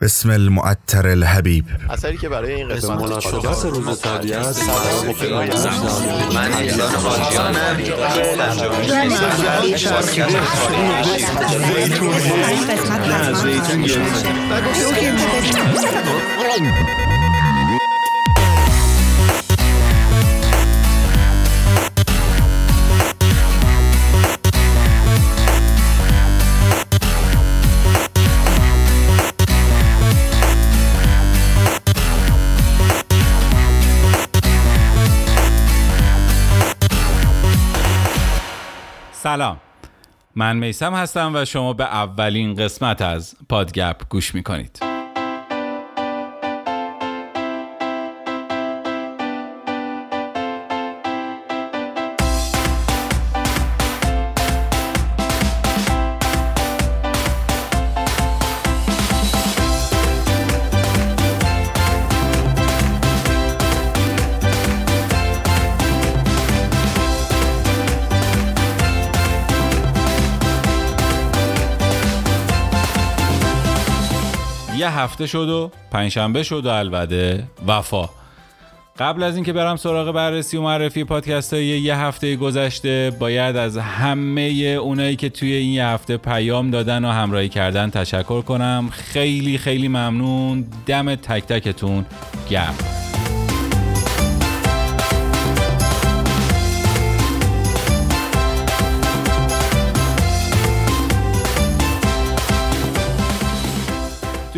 بسم المعطر الحبیب اثری که برای این قسمت روز من ایلان خاجیانم سلام. من میسم هستم و شما به اولین قسمت از پادگپ گوش می‌کنید. هفته شد و پنجشنبه شد و البته وفا. قبل از اینکه برم سراغ بررسی و معرفی پادکست های یه هفته گذشته باید از همه اونایی که توی این یه هفته پیام دادن و همراهی کردن تشکر کنم. خیلی خیلی ممنون. دم تک تکتون گرم.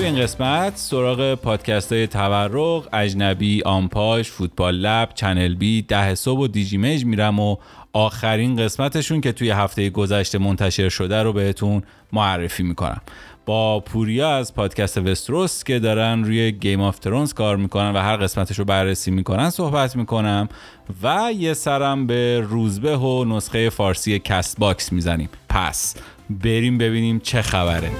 توی این قسمت سراغ پادکست های تورق، اجنبی، آمپاش، فوتبال لب، چنل بی، ده صبح و دیجی میج میرم و آخرین قسمتشون که توی هفته گذشته منتشر شده رو بهتون معرفی می‌کنم. با پوریا از پادکست وستروس که دارن روی Game of Thrones کار می‌کنن و هر قسمتش رو بررسی می‌کنن صحبت می‌کنم و یه سرم به روزبه و نسخه فارسی CastBox می‌زنیم. پس بریم ببینیم چه خبره.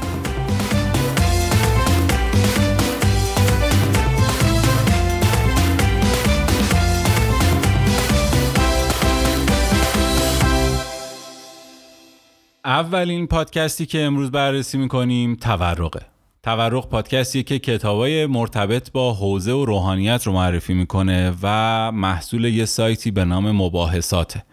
اولین پادکستی که امروز بررسی می‌کنیم تورقه. تورق پادکستی که کتابای مرتبط با حوزه و روحانیت رو معرفی می‌کنه و محصول یه سایتی به نام مباحثاته.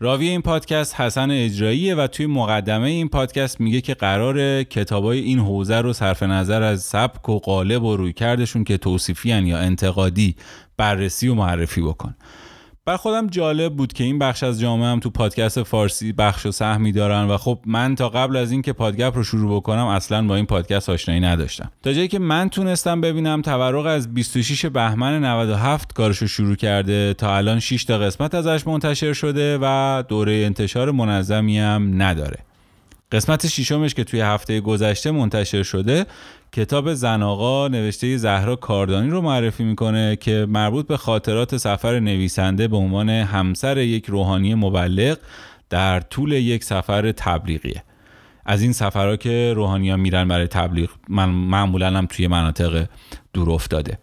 راوی این پادکست حسن اجراییه و توی مقدمه این پادکست میگه که قرار کتابای این حوزه رو صرف نظر از سبک و قالب و رویکردشون که توصیفیان یا انتقادی بررسی و معرفی بکن. بر خودم جالب بود که این بخش از جامعه هم تو پادکست فارسی بخش و سهمی دارن و خب من تا قبل از اینکه پادگپ رو شروع بکنم اصلا با این پادکست آشنایی نداشتم. تا جایی که من تونستم ببینم تورق از 26 بهمن 97 کارشو شروع کرده تا الان 6 تا قسمت ازش منتشر شده و دوره انتشار منظمی هم نداره. قسمت ششمش که توی هفته گذشته منتشر شده کتاب زن آقا نوشته زهرا کاردانی رو معرفی می‌کنه که مربوط به خاطرات سفر نویسنده به عنوان همسر یک روحانی مبلغ در طول یک سفر تبلیغیه. از این سفرها که روحانی ها میرن برای تبلیغ من معمولا هم توی مناطق دور افتاده.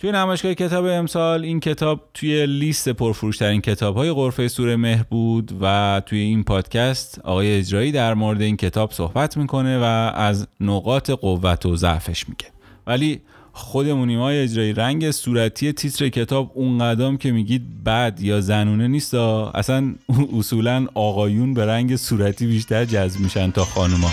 توی نمایشگاه کتاب امسال این کتاب توی لیست پرفروشترین کتاب های غرفه سوره مهر بود و توی این پادکست آقای اجرایی در مورد این کتاب صحبت می‌کنه و از نقاط قوت و ضعفش میگه. ولی خودمونیم های اجرایی رنگ صورتی تیتر کتاب اون قدم که میگید بد یا زنونه نیست اصلا اصولا آقایون به رنگ صورتی بیشتر جذب میشن تا خانوما.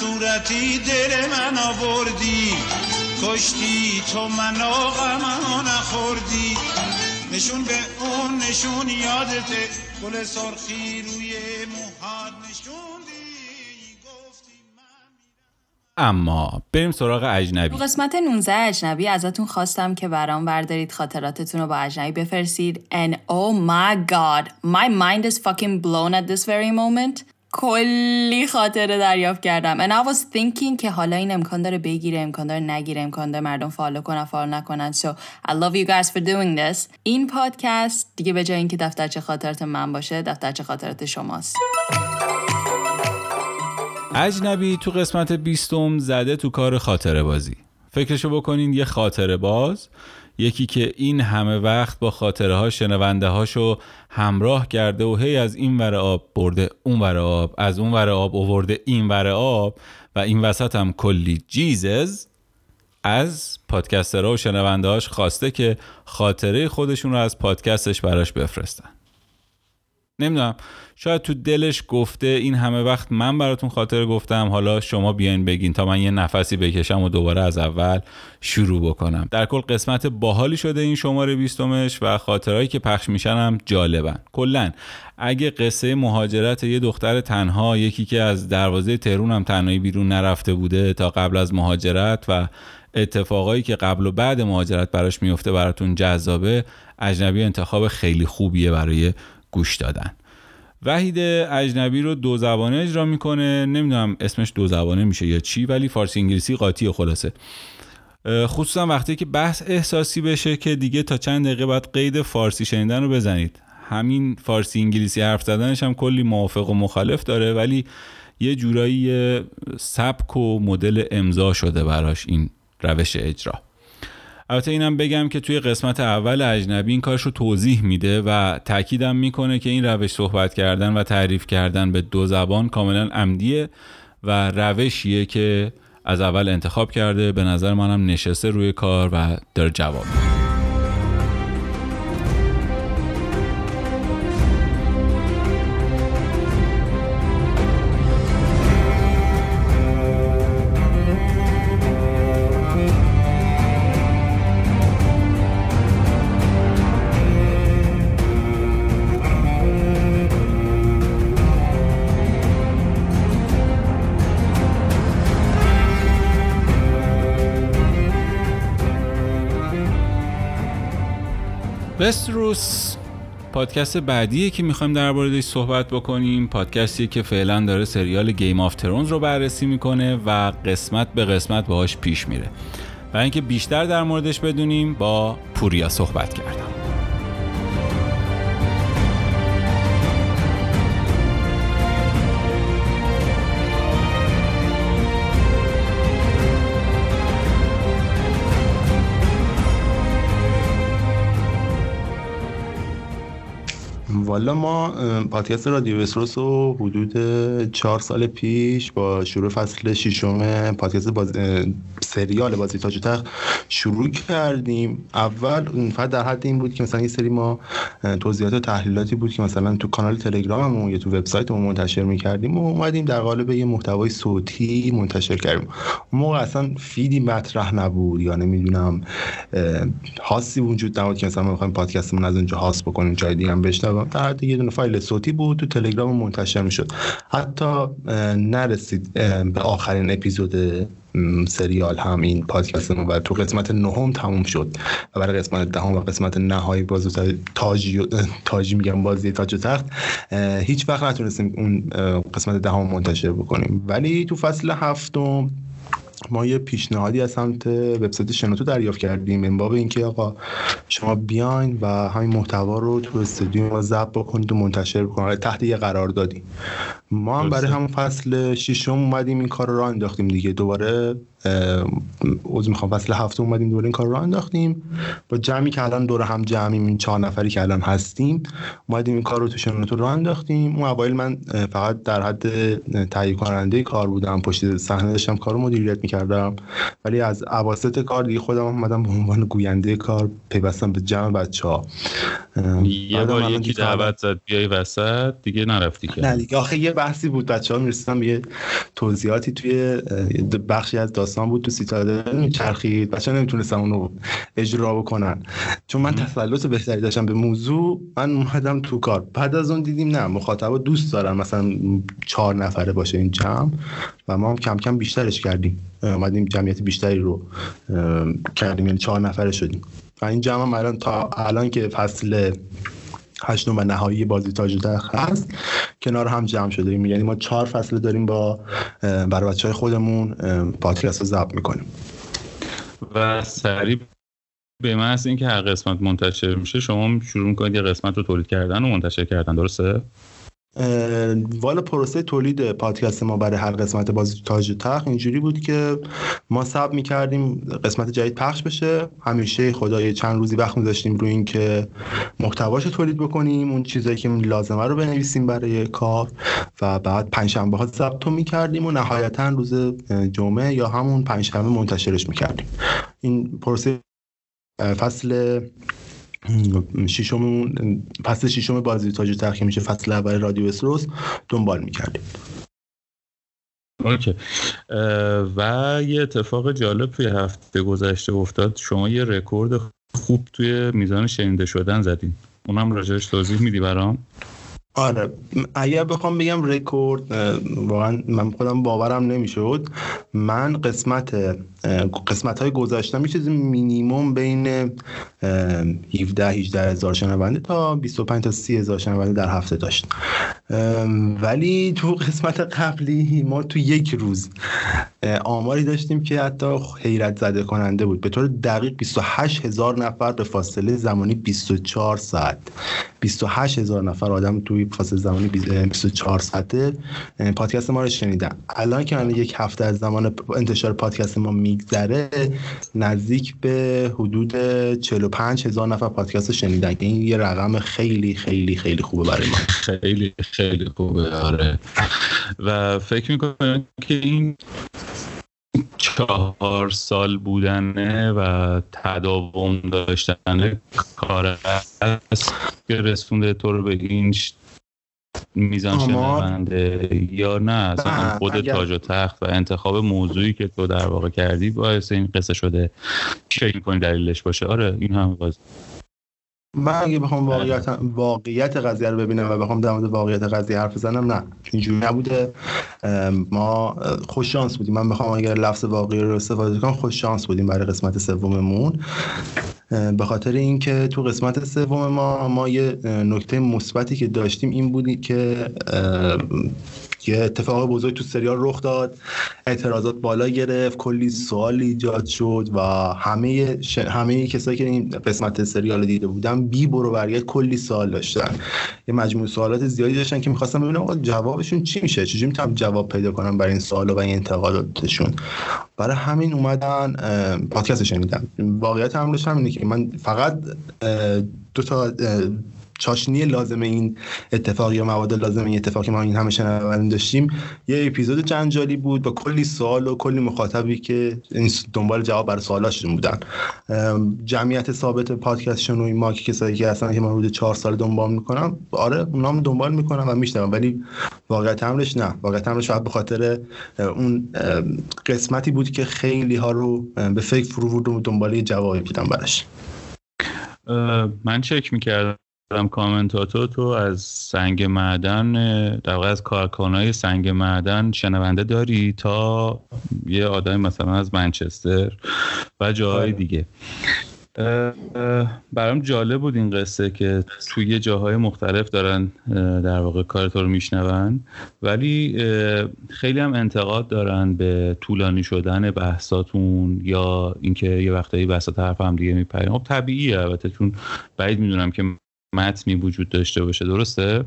صورتی دل من آوردی. کشتی تو منو غم نخوردی. نشون به اون نشون یادته گل سرخی روی موهات نشوندی. گفتی من اما بریم سراغ اجنبی. قسمت 19 اجنبی ازتون خواستم که برام بردارید خاطراتتون رو با اجنبی بفرستید. And oh my god my mind is fucking blown at this very moment. کلی خاطره دریافت کردم. And I was thinking که حالا این امکان داره بگیره امکان داره نگیره امکان داره مردم follow کنن follow نکنن. So I love you guys for doing this. این پادکست دیگه به جای اینکه دفترچه خاطرات من باشه دفترچه خاطرات شماست. اجنبی تو قسمت بیستم زده تو کار خاطره بازی. فکرشو بکنین یه خاطره باز. یکی که این همه وقت با خاطره ها شنونده هاشو همراه کرده و هی از این ور آب برده اون ور آب از اون ور آب اوورده این ور آب و این وسط هم کلی جیزز از پادکسترها و شنونده هاش خواسته که خاطره خودشون رو از پادکستش براش بفرستن. نمی‌دونم. شاید تو دلش گفته این همه وقت من براتون خاطر گفتم حالا شما بیاین بگین تا من یه نفسی بکشم و دوباره از اول شروع بکنم. در کل قسمت باحالی شده این شماره بیستمش و خاطرهایی که پخش میشن هم جالبن. کلا اگه قصه مهاجرت یه دختر تنها یکی که از دروازه تهرون هم تنهایی بیرون نرفته بوده تا قبل از مهاجرت و اتفاقایی که قبل و بعد مهاجرت براش میفته براتون جذابه اجنبی انتخاب خیلی خوبیه برای گوش دادن. وحید اجنبی رو دو زبانه اجرا می‌کنه. نمی‌دونم اسمش دو زبانه میشه یا چی ولی فارسی انگلیسی قاطی خلاصه. خصوصا وقتی که بحث احساسی بشه که دیگه تا چند دقیقه بعد قید فارسی شنیدن رو بزنید. همین فارسی انگلیسی حرف زدنش هم کلی موافق و مخالف داره ولی یه جورایی سبک و مدل امضا شده براش این روش اجرا. البته اینم بگم که توی قسمت اول اجنبی این کارش رو توضیح میده و تاکیدم می‌کنه که این روش صحبت کردن و تعریف کردن به دو زبان کاملا عمدیه و روشیه که از اول انتخاب کرده. به نظر منم نشسته روی کار و داره جواب پادکست بعدیه که می‌خوایم دربارهش صحبت بکنیم. پادکستی که فعلا داره سریال گیم آف ترونز رو بررسی می‌کنه و قسمت به قسمت باهاش پیش میره. و اینکه بیشتر در موردش بدونیم با پوریا صحبت کردم. والا ما پادکست رادیو وسروس رو حدود چهار سال پیش با شروع فصل ششم پادکست باز... سریال بازی تاج تخت شروع کردیم. اول فقط در حد این بود که مثلا یه سری ما توضیحات و تحلیلاتی بود که مثلا تو کانال تلگراممون یا تو وبسایتمون منتشر می‌کردیم و اومدیم در قالب یه محتوای صوتی منتشر کردیم. موقع اصلا فیدی مطرح نبود یا نمی‌دونم هاسی وجود نبود که مثلا ما بخوایم پادکستمون از اونجا هاست بکنیم جای دیگه هم بشنوم در حد یه دونه فایل صوتی بود تو تلگرام منتشر می‌شد. حتی نرسید به آخرین اپیزود سریال هم این پادکست و تو. قسمت نهم تموم شد و برای قسمت دهم و قسمت نهایی باز تاجی تاجی میگم بازی تاج و تخت. هیچ وقت نتونستیم اون قسمت دهم منتشر بکنیم. ولی تو فصل هفتم ما یه پیشنهادی از سمت وبسایت شنوتو دریافت کردیم. من باب اینکه آقا شما بیاین و همین محتوا رو تو استودیو ما ضبط بکنید و منتشر بکنید. تحت یه قرار دادیم. ما هم برای همون فصل ششم اومدیم این کار رو راه انداختیم دیگه. دوباره عوض می‌خوام فصل هفته اومدیم دوباره این کار رو انداختیم. با جمعی که الان دور هم جمعیم این چهار نفری که الان هستیم اومدیم این کار رو تو شنوتو راه انداختیم. اون اوایل من فقط در حد تهیه کننده کار بودم. پشت صحنه داشتم کار رو مدیریت می‌کردم. ولی از اواسط کار دیگه خودم اومدم به عنوان گوینده کار پیوستم به جمع بچه ها یه بار یکی دعوت زد بیای وسط دیگه نرفتی که. نه دیگه. آخه یه بحثی بود بچه ها می‌رسیدم یه توضیحاتی توی بخشی از داستان بود تو سیتادل میچرخید بچه نمی‌تونستم اونو اجرا بکنن. چون من تسلط بهتری داشتم به موضوع من اومدم تو کار. بعد از اون دیدیم نه مخاطبا دوست دارن مثلا چهار نفره باشه این جمع و ما هم کم کم بیشترش کردیم. اومدیم جمعیت بیشتری رو کردیم. یعنی چهار نفره شدیم. و این جمع هم الان تا الان که فصل هشتم و نهایی بازی تاج تخت هست کنار هم جمع شده ایم یعنی ما چهار فصل داریم با برای بچه های خودمون پادکست رو ضبط می‌کنیم و سریع به محض اینکه هر قسمت منتشر میشه شما شروع می‌کنید یه قسمت رو تولید کردن و منتشر کردن درسته؟ والا پروسه تولید پادکست ما برای هر قسمت بازی تاج تخ اینجوری بود که ما سب می‌کردیم قسمت جدید پخش بشه. همیشه خدای چند روزی وقت میذاشتیم روی این که محتواش تولید بکنیم اون چیزایی که لازمه رو بنویسیم برای کار و بعد پنجشنبه ها ضبط می‌کردیم و نهایتا روز جمعه یا همون پنجشنبه منتشرش می‌کردیم. این پروسه فصل ششم فصل ششم بازی تاج و تخت میشه فصل اول رادیو وستروس. دنبال می‌کردیم. OK. و یه اتفاق جالب توی هفته گذشته افتاد. شما یه رکورد خوب توی میزان شنیده شدن زدین. اونم راجعش توضیح میدی برام؟ آره. اگر بخوام بگم رکورد واقعا من خودم باورم نمی‌شد. من قسمت قسمت های گذاشتم یه چیزی مینیموم بین 17 18 هزار شنونده تا 25 تا 30 هزار شنونده در هفته داشت. ولی تو قسمت قبلی ما تو یک روز آماری داشتیم که حتی حیرت زده کننده بود. به طور دقیق 28 هزار نفر به فاصله زمانی 24 ساعت. 28 هزار نفر آدم توی فاصله زمانی 24 ساعته پادکست ما رو شنیدن. الان که من یک هفته از زمان انتشار پادکست ما میگذره نزدیک به حدود 45 هزار نفر پادکست شنیدن. این یه رقم خیلی خیلی خیلی خوبه برای ما. خیلی خیلی خوبه آره. و فکر می‌کنم که این چهار سال بودنه و تداوم داشتن کار است که رسونده تو رو به این میزان شنونده یا نه؟ اصلا خود تاج و تخت و انتخاب موضوعی که تو در واقع کردی باعث این قصه شده چه کنی دلیلش باشه. آره این هم باز من اگه بخوام واقعیت واقعیت قضیه رو ببینم و بخوام در مورد واقعیت قضیه حرف بزنم نه. اینجوری نبوده. ما خوش شانس بودیم. من بخوام اگر لفظ واقعی رو استفاده کنم خوش شانس بودیم برای قسمت سوممون. به خاطر اینکه تو قسمت سوم ما ما یه نکته مثبتی که داشتیم این بودی که یه اتفاق بزرگ تو سریال رخ داد. اعتراضات بالا گرفت. کلی سوال ایجاد شد و همه ش... همه کسایی که این قسمت سریال دیده بودن بی برو برگرد کلی سوال داشتن. یه مجموعه سوالات زیادی داشتن که می‌خواستم ببینم جوابشون چی میشه؟ چجوری می‌تونم جواب پیدا کنم برای این سوال و این انتقاداتشون؟ برای همین اومدن پادکست شنیدم. واقعیت امرش همینه که من فقط دو تا چاشنی لازم این اتفاق یا مواد لازم این اتفاقی ما این همه شنونده داشتیم یه اپیزود جنجالی بود با کلی سوال و کلی مخاطبی که دنبال جواب برای سوالاشون بودن. جمعیت ثابت پادکست شنوی ما که کسایی که هستن که من حدود چهار سال دنبال می‌کنم آره اونام دنبال می‌کنم و میشنوم ولی واقعیت امرش نه. واقعیت امرش فقط به خاطر اون قسمتی بود که خیلی ها رو به فکر فرو و دنبال جوابی بودم براش. من چک می‌کردم. کامنتاتو تو از سنگ معدن در واقع از کارکنای سنگ معدن شنونده داری تا یه آدم مثلا از منچستر و جاهای دیگه. برام جالب بود این قصه که توی جاهای مختلف دارن در واقع کار تو رو میشنون. ولی خیلی هم انتقاد دارن به طولانی شدن بحثاتون یا اینکه یه وقتایی بحثات حرف هم دیگه میپرین خب طبیعیه البته چون بعید می‌دونم که متنی وجود داشته باشه درسته؟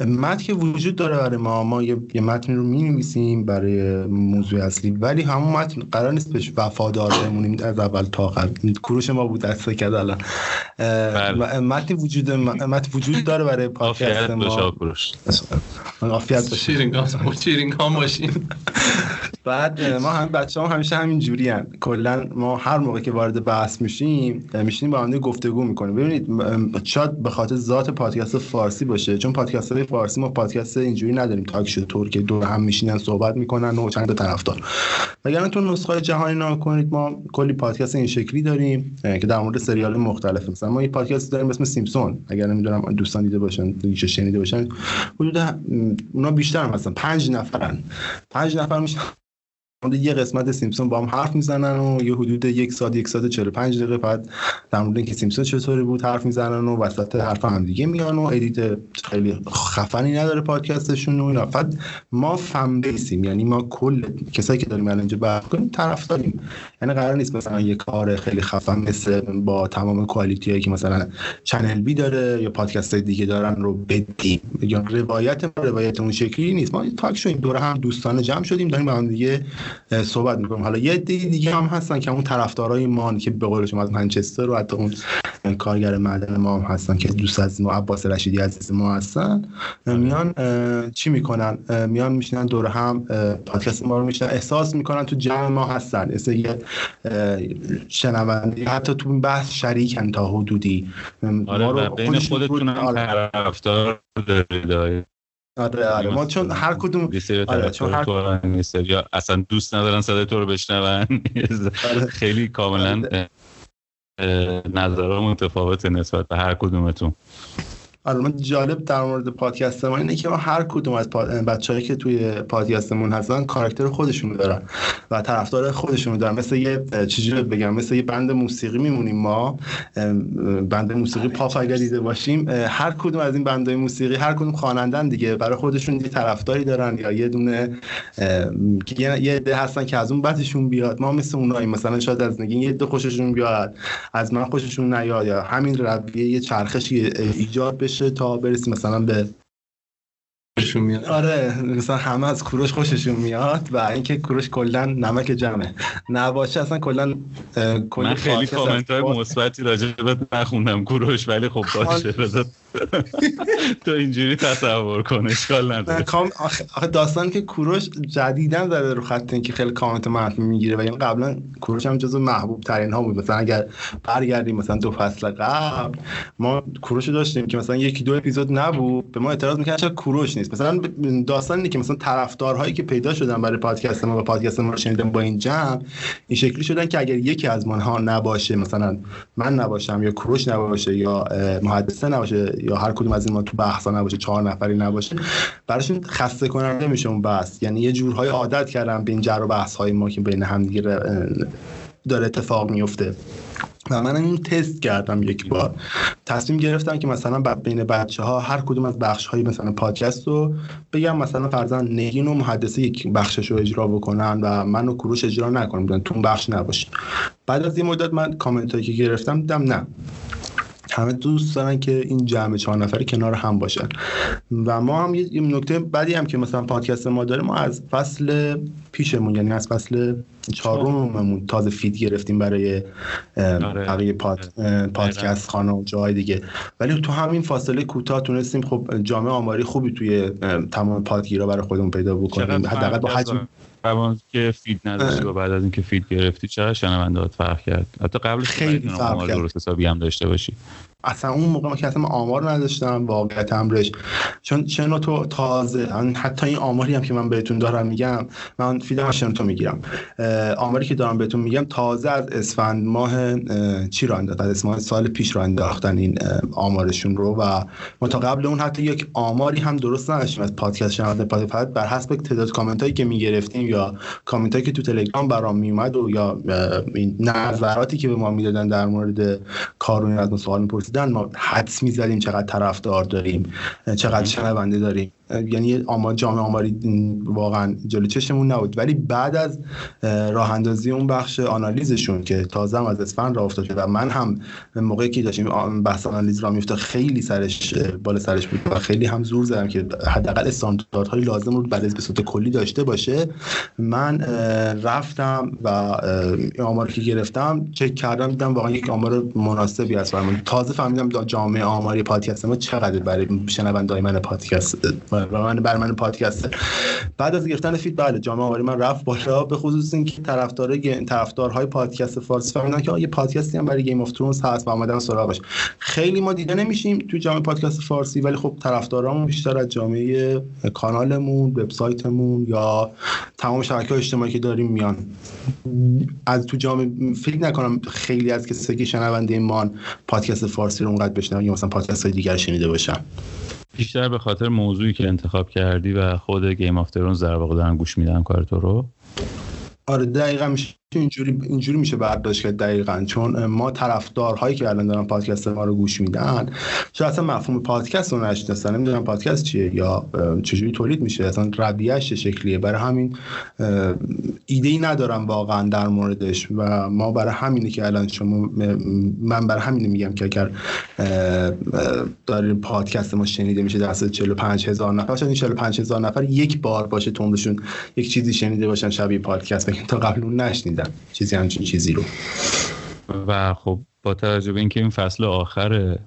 متن که وجود داره برای ما ما یه, متن رو می نویسیم برای موضوع اصلی ولی همون متن قرار نیست بهش وفادار بمونیم. از اول تا آخر. کروش ما بود دست کرد الان. بله. متن وجود متن وجود داره برای پادکست ما. عافیت باشه. شیرینگ ها باشین. بعد ما هم بچه ها همیشه همین جوری هم. کلا ما هر موقع که وارد بحث میشیم میشیم با هم گفتگو می‌کنیم. ببینید شاید به خاطر ذات پادکست فارسی باشه چون پادکست های فارسی ما پادکست اینجوری نداریم. تاک شو طور که دور هم میشینن صحبت می‌کنن و چند طرفدار. اگر تو نسخه جهانی نگاه کنید ما کلی پادکست این شکلی داریم که در مورد سریال مختلف مثلا ما یه پادکست داریم اسم سیمپسون. اگر نمی‌دونم دوستان دیده باشن دیگه شنیده باشن حدود اونا بیشتر هم هستن. 5 نفرن. 5 نفر میشن. مورد یه قسمت سیمپسون با هم حرف می‌زنن و یه حدود یک ساعت یک ساعت 45 دقیقه بعد در مورد اینکه سیمپسون چطوری بود حرف می‌زنن و وسط حرف هم دیگه میان و edit خیلی خفنی نداره پادکستشون و اینا. فقط ما fan base ایم یعنی ما کل کسایی که داریم الان اینجا بحث کنیم طرفداریم. یعنی قرار نیست مثلا یه کار خیلی خفن مثل با تمام quality هایی که مثلا چنل بی داره یا پادکست های دیگه دارن رو بدیم. یا روایت روایت اون شکلی نیست. ما تاک شدیم دور هم دوستانه جمع شدیم داریم با هم دیگه صحبت می‌کنیم حالا یه عده دیگه هم هستن که اون طرفدارای ما که به قول شما از منچستر و حتی اون کارگر معدن ما هم هستن که دوست از ما عباس رشیدی عزیز ما هستن. میان اه، چی می‌کنن؟ میان میشینن دور هم پادکست ما رو میشنن احساس می‌کنن تو جمع ما هستن. یه شنونده حتی تو این بحث شریکن تا حدودی. آره ما رو بین خودشون خودتون هم آره. طرفدار دارید. آره. آره آره ما چون هر کدوم آره، چون هر- سری اصلا دوست ندارن صدای تو رو بشنون آره. خیلی کاملا اه، نظرها متفاوته نسبت به هر کدومتون آره من جالب در مورد پادکست ما اینه که ما هر کدوم از بچه‌هایی که توی پادکستمون هستن کاراکتر خودشون دارن و طرفدار خودشون دارن. مثل یه چجوری بگم مثل یه بند موسیقی میمونیم ما. بند موسیقی پاپ اگر دیده باشیم هر کدوم از این بندهای موسیقی هر کدوم خوانندن دیگه. برای خودشون یه طرفداری دارن یا یه دونه یه عده هستن که از اون بعدشون بیاد. ما مثل اوناییم. مثلا شاید از نگین یه عده خوششون بیاد از من خوششون نیاد یا همین رویه یه چرخشی ایجاد بشه. تا برسیم مثلا به خوششون میاد. آره مثلا همه از کوروش خوششون میاد و اینکه کوروش کلا نمک جمعه. نباشه اصلا کلا من خیلی کامنت های مثبتی راجع به نخوندم کوروش ولی خب باشه بذار تو اینجوری تصور کن اشکال نداره. داستان که کوروش جدیدن زده رو خط این که خیلی کامنت منفی می‌گیره و یعنی قبلا کوروش هم جزو محبوب ترین ها بود. مثلا اگر برگردیم مثلا دو فصل قبل ما کوروش رو داشتیم که مثلا یکی دو اپیزود نبود به ما اعتراض می‌کردن چرا کوروش نیست. مثلا داستان اینه که مثلا طرفدارهایی که پیدا شدن برای پادکست ما و پادکست ما رو شنیدن با این جمع این شکلی شدن که اگر یکی از ماها نباشه مثلا من نباشم یا کوروش نباشه یا محدثه نباشه یا هر کدوم از این ما تو بحثا نباشه چهار نفری نباشه براشون خسته کننده میشه اون بحث. یعنی یه جورهای عادت کردم به این جر و بحث های ما که بین هم دیگه اه، داره اتفاق میفته. و من این تست کردم یک بار. تصمیم گرفتم که مثلا بین بچه ها هر کدوم از بخش های مثلا پادکست رو بگم مثلا فرضاً نگین و محدثه یک بخشش رو اجرا بکنن و من و کوروش اجرا نکنم بودن تو بخش نباشه بعد از یه مدت من کامنت هایی که گرفتم دیدم نه. همه دوست دارن که این جمع چهار نفری کنار هم باشن. و ما هم یه نکته بعدی هم که مثلا پادکست ما داره ما از فصل پیشمون یعنی از فصل چهارممون تازه feed گرفتیم برای آره. بقیه پاد، اه، پادکست خانه و جاهای دیگه. ولی تو همین فاصله کوتاه تونستیم خب جامعه آماری خوبی توی تمام پادگیرا برای خودمون پیدا بکنیم. حداقل با حجم. قبل که feed نداشتی و بعد از اینکه feed گرفتی چقدر شنونده فرق کرد؟ حتی قبلش خیلی فرق کرد. درست حسابی هم داشته باشی. اصلا اون موقع ما که اصلا آمار نداشتم واقعیت امرش چون چون تو تازه حتی این آماری هم که من بهتون دارم میگم من فیدم از تو می‌گیرم. آماری که دارم بهتون میگم تازه از اسفند ماه اه، چی رو انداختن از ماه سال پیش رو انداختن این آمارشون رو و ما تا قبل اون حتی یک آماری هم درست نداشتیم از پادکست شنونده پادکست. بر حسب تعداد کامنت هایی که می‌گرفتیم یا کامنت هایی که تو تلگرام برام میومد و یا نظراتی که به ما می‌دادن در مورد کارون از ما سوال میپرسیدن ما حدس می‌زدیم چقدر طرفدار داریم چقدر شنونده داریم. یعنی آمار جامعه آماری واقعا جلو چشمون نبود. ولی بعد از اه، راه اندازی اون بخش آنالیزشون که تازه هم از اسفند راه افتاده و من هم موقعی که داشتیم بحث آنالیز را میفته خیلی سرش بالا سرش بود و خیلی هم زور زدم که حداقل استانداردهای لازم رو برای به صورت کلی داشته باشه. من رفتم و آمار که گرفتم چک کردم دیدم واقعا یک آمار مناسبی است تازه فهمیدم جامعه آماری پادکست ما چقدر برای شنونده‌های من پادکست و من بر من پادکست. بعد از گرفتن feed بله جامعه آماری من رفت بالا به خصوص اینکه طرفدار طرفدارهای پادکست فارسی فهمیدن که آه، یه پادکستی هم برای Game of Thrones هست و اومدن سراغش. خیلی ما دیده نمیشیم تو جامعه پادکست فارسی ولی خب طرفدارامون بیشتر از جامعه کانالمون وبسایتمون یا تمام شبکه اجتماعی که داریم میان. از تو جامعه فکر نکنم خیلی از کسایی که شنونده ایمان پادکست فارسی رو اونقدر بشنون یا مثلا پادکست های دیگر شنیده باشن. بیشتر به خاطر موضوعی که انتخاب کردی و خود Game of Thrones در واقع دارن گوش میدن کار تو رو؟ آره دقیقا میشه. اینجوری اینجوری میشه برداشت کرد دقیقا. چون ما طرفدارهایی که الان دارن پادکست ما رو گوش میدن شاید اصلا مفهوم پادکست رو نشناسن. نمی‌دونم پادکست چیه یا چجوری تولید میشه. اصلا رویهش شکلیه؟ برای همین ایده ای ندارم واقعا در موردش. و ما برای همینه که الان شما من برای همینه میگم که اگر داره پادکست ما شنیده میشه دست 45 هزار نفر. شاید این 45 هزار نفر یک بار باشه تونشون یک چیزی شنیده باشن شبیه پادکست. تا قبل اون نشنیدن چیزی همچین چیزی رو. و خب با توجه به اینکه این فصل آخر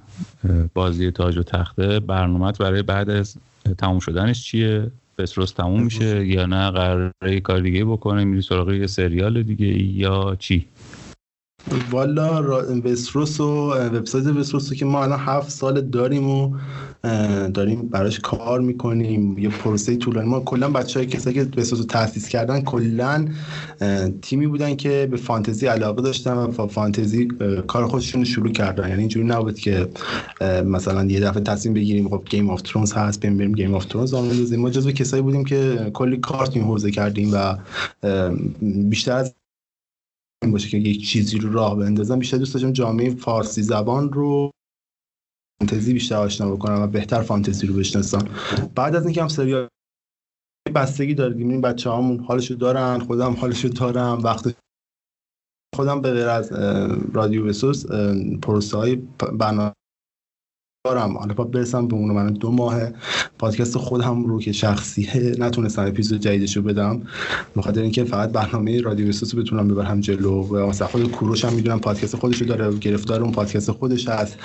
بازی تاج و تخته برنامه برای بعد از تموم شدنش چیه؟ بسروس تموم میشه یا نه؟ قراره کار دیگه بکنه؟ میری سراغ یه سریال دیگه یا چی؟ والا وستروس و وبسایت وستروس که ما الان هفت سال داریم و داریم براش کار می‌کنیم. یه پروسه طولانی. ما کلا بچه های کسایی که رو تاسیس کردن کلا تیمی بودن که به فانتزی علاقه داشتن و فانتزی کار خودشون شروع کردن. یعنی اینجوری نبود که مثلا یه دفعه تصمیم بگیریم خب Game of Thrones هست بریم بریم Game of Thrones ما جزو کسایی بودیم که کلی کار تو این حوزه کردیم و بیشتر از این باشه که یک چیزی رو راه بندازم بیشتر دوست داشتم جامعه فارسی زبان رو فانتزی بیشتر آشنا بکنم و بهتر فانتزی رو بشناسم. بعد از اینکه هم سریال بستگی داره این بچه هامون حالشو دارن خودم حالشو دارم وقت خودم به غیر از رادیو بسوس پروسه های برنامه دارم. حالا با برسم به اون من دو ماه پادکست خودم رو که شخصیه نتونستم اپیزود جدیدش رو بدم. بخاطر اینکه فقط برنامه رادیو بسوس بتونم ببرم جلو. و مثلا خود کوروش هم می‌دونم پادکست خودش رو داره. گرفتار اون پادکست خودش هست.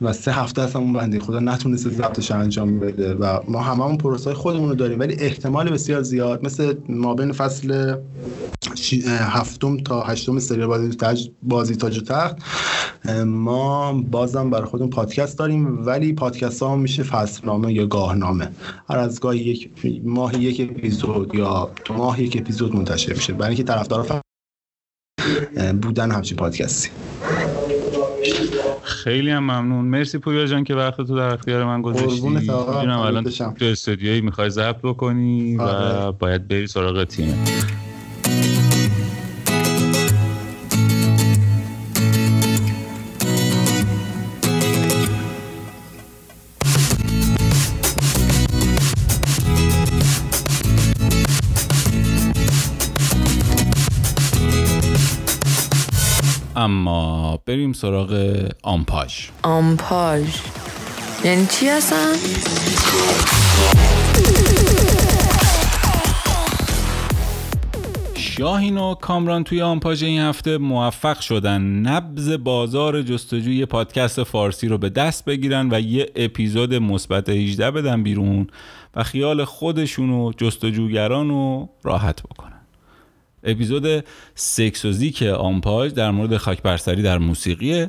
و سه هفته هستم اون بنده خدا نتونسته ضبطش انجام بده. و ما هممون پروسه خودمون رو داریم. ولی احتمال بسیار زیاد. مثل ما بین فصل هفتم تا هشتم سری بازی تاج بازی تاج و تخت. ما بازم برای خودمون پادکست داریم ولی پادکست ها میشه فصلنامه یا گاهنامه. هر از گاهی یک ماه یک اپیزود یا دو ماه یک اپیزود منتشر میشه. برای اینکه طرفدار بودن همچین پادکستی. خیلی هم ممنون. مرسی پویا جان که وقت تو در اختیار من گذاشتی. می‌دونم الان تو استودیویی می‌خوای ضبط بکنی و آره. باید بری سراغ تیم. اما بریم سراغ آمپاژ. آمپاژ. یعنی چی هستن؟ شاهین و کامران توی آمپاژ این هفته موفق شدن نبز بازار جستجوی پادکست فارسی رو به دست بگیرن و یه اپیزود مثبت 18 بدن بیرون و خیال خودشون و جستجوگران رو راحت بکنن اپیزود سکسوزیک آمپاژ در مورد خاک برسری در موسیقی.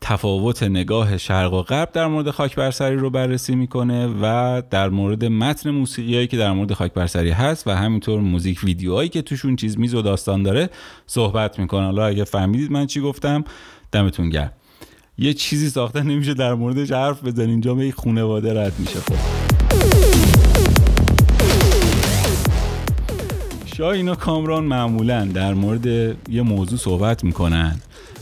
تفاوت نگاه شرق و غرب در مورد خاک برسری رو بررسی می‌کنه و در مورد متن موسیقی هایی که در مورد خاک برسری هست و همینطور موزیک ویدیوهایی که توشون چیز میز و داستان داره صحبت می‌کنه. حالا اگه فهمیدید من چی گفتم دمتون گرم. یه چیزی ساخته نمیشه در موردش حرف بزن اینجا به خونواده رد میشه. خب شاهین و کامران معمولا در مورد یه موضوع صحبت می‌کنن.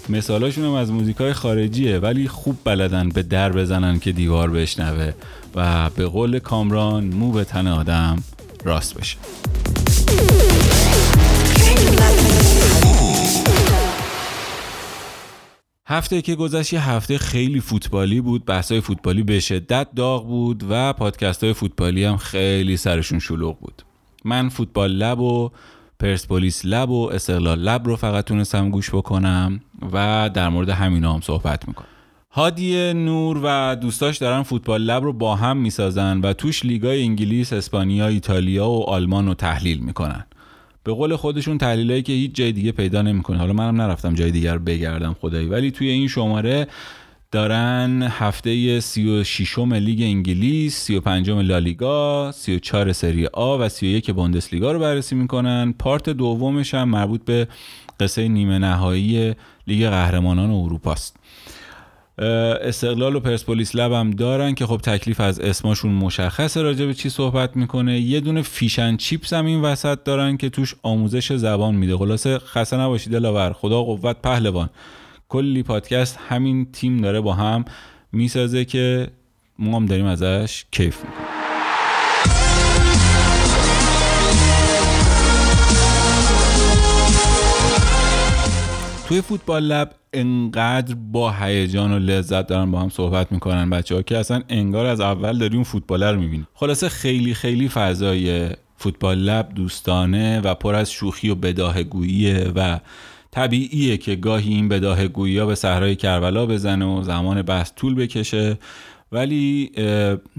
مثالاشون هم از موزیکای خارجیه ولی خوب بلدن به در بزنن که دیوار بشنوه و به قول کامران مو به تن آدم راست بشه. هفته که گذشت یه هفته خیلی فوتبالی بود بحثای فوتبالی به شدت داغ بود و پادکست های فوتبالی هم خیلی سرشون شلوغ بود. من فوتبال لب و پرسپولیس لب و استقلال لب رو فقط تونستم گوش بکنم و در مورد همینا هم صحبت می‌کنم. هادی نور و دوستاش دارن فوتبال لب رو با هم می‌سازن و توش لیگای انگلیس، اسپانیا، ایتالیا و آلمان رو تحلیل می‌کنن. به قول خودشون تحلیلایی که هیچ جای دیگه پیدا نمی‌کنه. حالا منم نرفتم جای دیگر بگردم خدایی. ولی توی این شماره دارن هفته 36 لیگ انگلیس، 35 لالیگا، 34 سری آ و 31 بوندسلیگا رو بررسی می‌کنن. پارت دومش هم مربوط به قصه نیمه نهایی لیگ قهرمانان اروپا است. استقلال و پرسپولیس لب هم دارن که خب تکلیف از اسماشون مشخصه راجع به چی صحبت می‌کنه یه دونه فیشن چیپس هم این وسط دارن که توش آموزش زبان میده خلاصه خسته نباشید دلاور خدا قوت پهلوان کلی پادکست همین تیم داره با هم می‌سازه که ما هم داریم ازش کیف می‌کنیم. توی فوتبال لب انقدر با هیجان و لذت دارن با هم صحبت می‌کنن بچه ها که اصلا انگار از اول داری اون فوتبالر رو می‌بینی خلاصه خیلی خیلی فضای فوتبال لب دوستانه و پر از شوخی و بداهگوییه و طبیعیه که گاهی این بداهگویی ها به صحرای کربلا بزنه و زمان بحث طول بکشه. ولی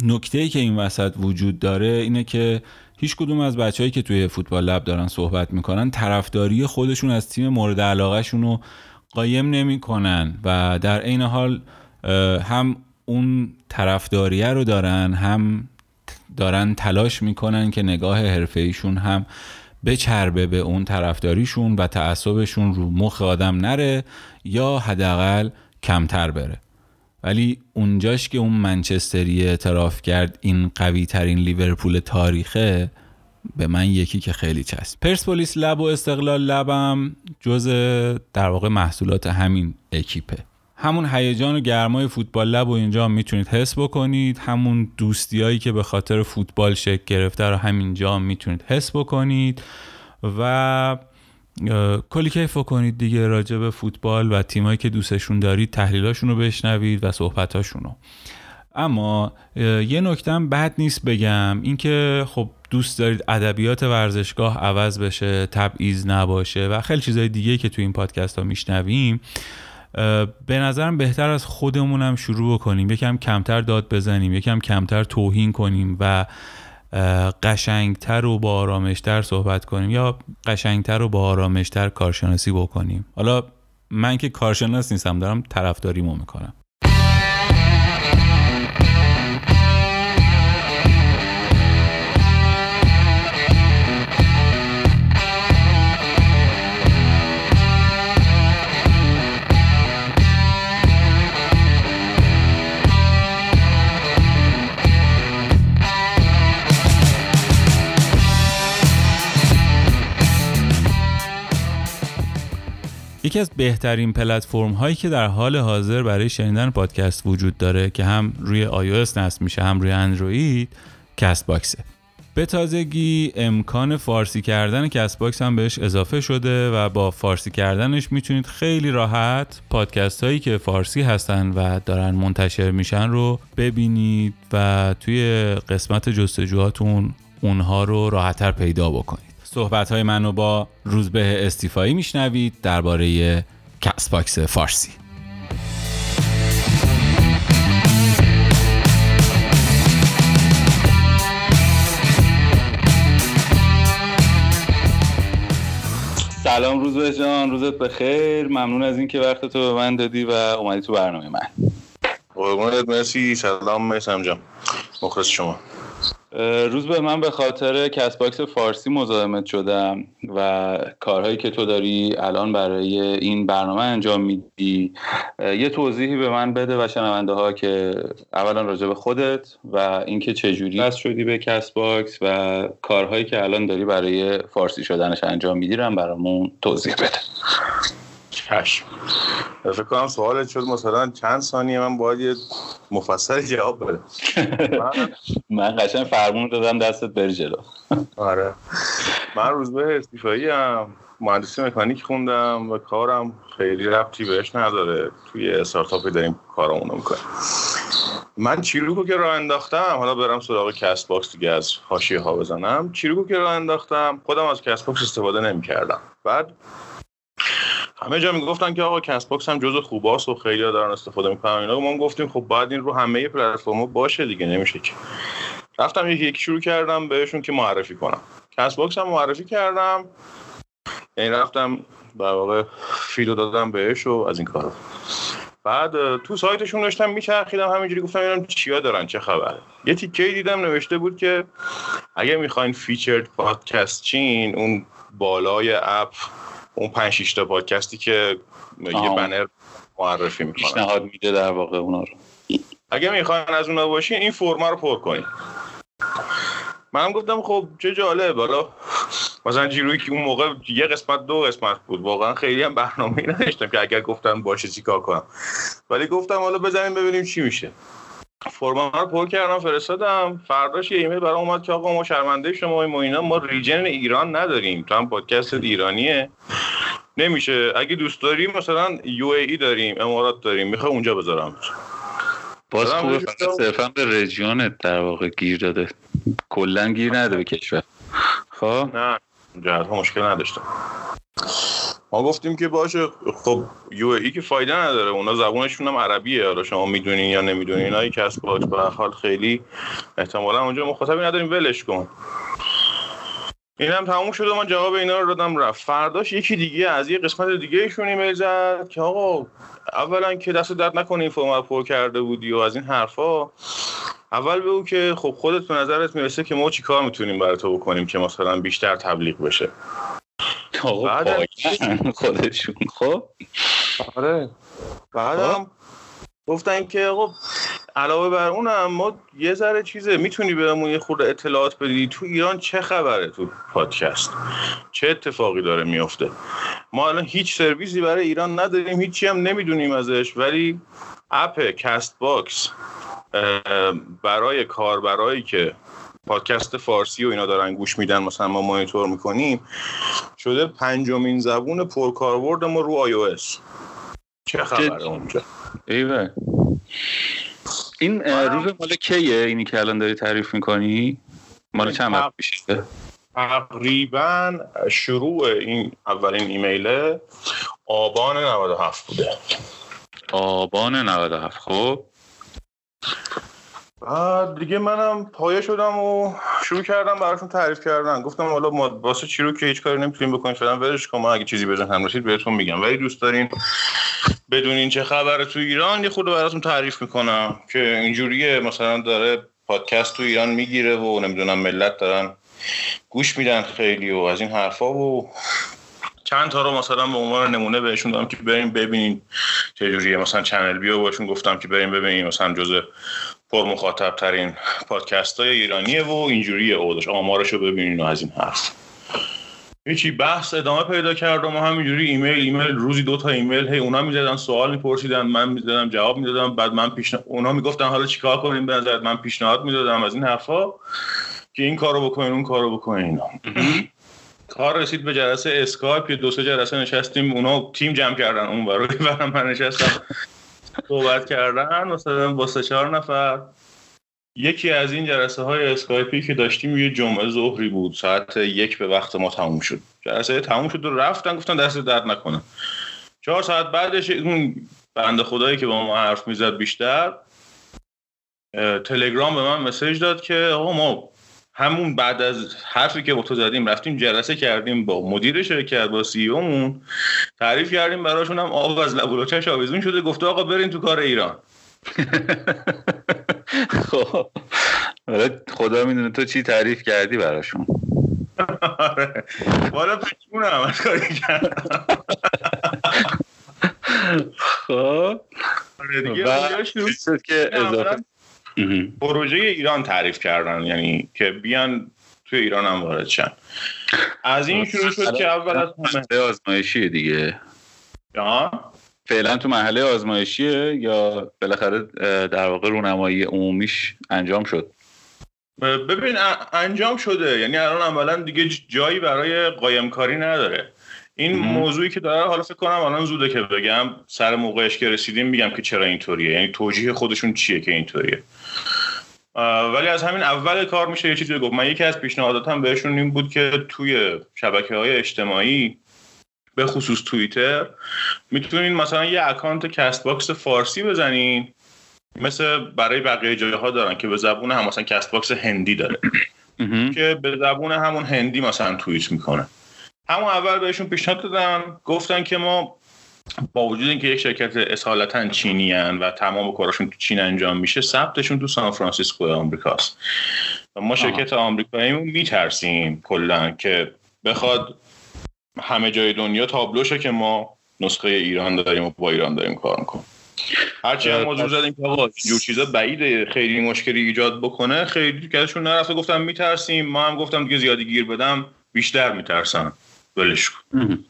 نکته که این وسط وجود داره اینه که هیچ کدوم از بچههایی که توی فوتبال لب دارن صحبت می‌کنن طرفداری خودشون از تیم مورد علاقهشون رو قایم نمی‌کنن و در عین حال هم اون طرفداریه رو دارن هم دارن تلاش می‌کنن که نگاه حرفه هم بچربه به اون طرفداریشون و تعصبشون رو مخ آدم نره یا حداقل کمتر بره. ولی اونجاش که اون منچستری اعتراف کرد این قوی ترین لیورپول تاریخه به من یکی که خیلی چسب. پرسپولیس لب و استقلال لبم جز در واقع محصولات همین اکیپه. همون هیجان و گرمای فوتبال لب و اینجا می‌تونید حس بکنید. همون دوستیایی که به خاطر فوتبال شکل گرفته رو همینجا می‌تونید حس بکنید. و کلی کیف کنید دیگه راجع به فوتبال و تیمایی که دوستشون دارید تحلیلاشون رو بشنوید و صحبتاشون رو. اما یه نکتم بد نیست بگم. اینکه خب دوست دارید ادبیات ورزشگاه عوض بشه تبعیض نباشه و خیلی چیزای دیگه که تو این پادکست ها میشنویم. به نظرم بهتر از خودمونم شروع کنیم یکم کمتر داد بزنیم یکم کمتر توهین کنیم و قشنگتر و با آرامشتر صحبت کنیم یا قشنگتر و با آرامشتر کارشناسی بکنیم. حالا من که کارشناس نیستم دارم طرفداریمو می‌کنم. یکی از بهترین پلتفرم هایی که در حال حاضر برای شنیدن پادکست وجود داره که هم روی iOS نصب میشه هم روی اندروید Castboxه به تازگی امکان فارسی کردن Castbox هم بهش اضافه شده و با فارسی کردنش می‌تونید خیلی راحت پادکست هایی که فارسی هستن و دارن منتشر میشن رو ببینید و توی قسمت جستجوهاتون اونها رو راحتتر پیدا بکنید. صحبت های منو با روزبه استیفایی میشنوید درباره Castbox فارسی. سلام روزبه جان روزت بخیر. ممنون از اینکه وقت تو به من دادی و اومدی تو برنامه من. قربونت مرسی سلام میسم جان. مخلص شما. روزبه من به خاطر Castbox فارسی مزاحمت شدم و کارهایی که تو داری الان برای این برنامه انجام میدی. یه توضیحی به من بده و شنونده ها که اولا راجع به خودت و اینکه چجوری وصل شدی به Castbox و کارهایی که الان داری برای فارسی شدنش انجام میدی رو برامون توضیح بده. چشم. فکر کنم سوالت شد مثلا چند ثانیه من باید یه مفصل جواب بدم من قشنگ فرمون دادم دستت بر جلو. آره. من روزبه استیفایی هم مهندسی مکانیک خوندم و کارم خیلی ربطی بهش نداره. توی استارتاپی داریم کارمونو می‌کنیم. من چیروکو که راه انداختم حالا برم سراغ Castbox دیگه از حاشیه ها بزنم. چیروکو که راه انداختم خودم از Castbox استفاده نمی‌کردم. بعد همه جا می‌گفتن که آقا Castbox هم جزء خوباست و خیلی دارن استفاده می‌کنن اینا. ما گفتیم خب بعد این رو همه پلتفرم‌ها باشه دیگه نمیشه که. رفتم یکی یکی شروع کردم بهشون که معرفی کنم. Castbox هم معرفی کردم. یعنی رفتم در واقع فیلو دادم بهش و از این کارا بعد تو سایتشون داشتم میچرخیدم همینجوری گفتم اینم چیا دارن چه خبره یه تیکه دیدم نوشته بود که اگه می‌خواین featured podcast شین اون بالای app اون 5 6 تا پادکستی که یه بنر معرفی می‌کنن. پیشنهاد میده در واقع اونا رو. اگه می‌خواین از اونا باشین این فرما رو پر کنین. منم گفتم خب چه جالب. حالا مثلا جیروی که اون موقع یه قسمت دو قسمت بود. واقعا خیلی هم برنامه نداشتم که اگر گفتم باشه چیکار کنم. ولی گفتم حالا بزنیم ببینیم چی میشه. فرما رو پر کردم فرستادم. فرداش یه ایمیل برام اومد که آقا ما شرمنده شما ما اینا ما ریجن ایران نداریم. تو هم پادکست ایرانیه. نمیشه. اگه دوست داری مثلا یو ای داریم امارات داریم. می‌خوای اونجا بذارم. باز خوبه. صرفا به رژیونت در واقع گیر داده. کلا گیر نده به کشور. خب؟ نه. جهت مشکل نداشتم. ما گفتیم که باشه خب یو ای که فایده نداره اونا زبونشون هم عربیه حالا شما می‌دونین یا نمی‌دونین اینا کسب باش به هر حال خیلی احتمالا اونجا مخاطبی نداریم ولش کن. این هم تموم شد من جواب اینا رو دادم رفت. فرداش یکی دیگه از یه قسمت دیگه ایشون ایمیل که آقا اولا که دست درد نکنه این فرم پر کرده بودی و از این حرفا اول بگو که خب خودت به نظرت می‌رسه که ما چیکار می‌تونیم برای تو بکنیم که مثلا بیشتر تبلیغ بشه. آقا بعد- خودشون. خب. آره. بعدم گفتن که آقا علاوه بر اونم ما یه ذره چیزه می‌تونی بهمون یه خورده اطلاعات بدی؟ تو ایران چه خبره تو پادکست؟ چه اتفاقی داره میفته ما الان هیچ سرویسی برای ایران نداریم هیچی هم نمی‌دونیم ازش ولی app Castbox برای کاربرایی که پادکست فارسی و اینا دارن گوش میدن مثلا ما مانیتور می‌کنیم. شده پنجمین زبون پرکاربرد ما رو iOS. چه خبره؟ اونجا؟ ایوه. این روز مال کیه اینی که الان داری تعریف می‌کنی؟ مال چند وقت پیشه؟ تقریبا شروع این اولین ایمیله آبان 97 بوده. آبان 97 خب. دیگه منم پایه شدم و شروع کردم براشون تعریف کردن. گفتم حالا ما واسه چی رو که هیچ کاری نمی‌تونیم بکنیم؟ فعلا ولش کن ما اگه چیزی بزن هم رسید بهتون میگم. ولی دوست دارین بدونین چه خبره تو ایران یه خورده براتون تعریف می‌کنم که اینجوریه مثلا داره پادکست تو ایران می‌گیره و نمی‌دونم ملت دارن گوش میدن خیلی و از این حرفا و چند تا رو مثلا به عنوان نمونه بهشون دادم که بریم ببینین چه جوریه. مثلا چنل بی و بهشون گفتم که بریم ببینین مثلا جزء پر مخاطب ترین پادکست های ایرانیه و اینجوریه اولش آمارش رو ببینین و از این حرف. هیچی بحث ادامه پیدا کرد و ما همینجوری ایمیل ایمیل روزی دو تا ایمیل هی اونا می‌زدن سوال میپرسیدن من می‌زدم جواب می‌دادم بعد من پیشنهاد اونا می‌گفتن حالا چیکار کنیم؟ به نظرت من پیشنهاد می‌دادم از این حرفا که این کارو بکنین اون کارو بکنین اینا. کار رسید به جلسه اسکایپ یه دو سه جلسه نشستیم اونا تیم جمع کردن اون برای من نشستم صحبت کردن مثلا با سه چهار نفر. یکی از این جلسه های اسکایپی که داشتیم یه جمعه ظهری بود ساعت یک به وقت ما تموم شد. جلسه تموم شد و رفتن گفتن دست درد نکنه. چهار ساعت بعدش اون بنده خدایی که با ما حرف می‌زد بیشتر تلگرام به من مسیج داد که آقا ما همون بعد از حرفی که با تو زدیم رفتیم جلسه کردیم با مدیر شرکت با سی مون. تعریف کردیم براشون هم آب از لب و آویزون شده. گفته آقا برین تو کار ایران. خب. خدا می‌دونه تو چی تعریف کردی براشون. والا پشیمونم از کاری کردم. خب. آره دیگه شد که اضافه پروژه ایران تعریف کردن یعنی که بیان توی ایران هم وارد شن. از این شروع شد که اول از همه مرحله آزمایشیه دیگه. فعلا تو مرحله آزمایشیه یا بالاخره در واقع رونمایی عمومیش انجام شد؟ ببین انجام شده. یعنی الان اولا دیگه جایی برای قایم کاری نداره. این مهم. موضوعی که داره حالا فکر کنم الان زوده که بگم سر موقعش که رسیدیم میگم که چرا اینطوریه. یعنی توجیه خودشون چیه که اینطوریه. ولی از همین اول کار میشه یه چیزی گفت من یکی از پیشنهاداتم بهشون این بود که توی شبکه های اجتماعی به خصوص توییتر می‌تونین مثلا یه account Castbox فارسی بزنین مثل برای بقیه جاها دارن که به زبون هم مثلا Castbox هندی داره. که به زبون همون هندی مثلا توییت می‌کنه. همون اول بهشون پیشنهاد دادم. گفتن که ما با وجود اینکه یک شرکت اصالتا چینی هن و تمام کاراشون تو چین انجام میشه ثبتشون تو سان فرانسیسکو آمریکاست. و ما شرکت آمریکاییمون میترسیم کلا که بخواد همه جای دنیا تابلوشه که ما نسخه ایران داریم و با ایران داریم کار می‌کنیم. هرچی هم موضوع زدیم که آقا جور چیزا بعیده خیلی مشکلی ایجاد بکنه. خیلی کسشون نرفته گفتم میترسیم. ما هم گفتم دیگه زیادی گیر بدم بیشتر میترسن. ولش کن.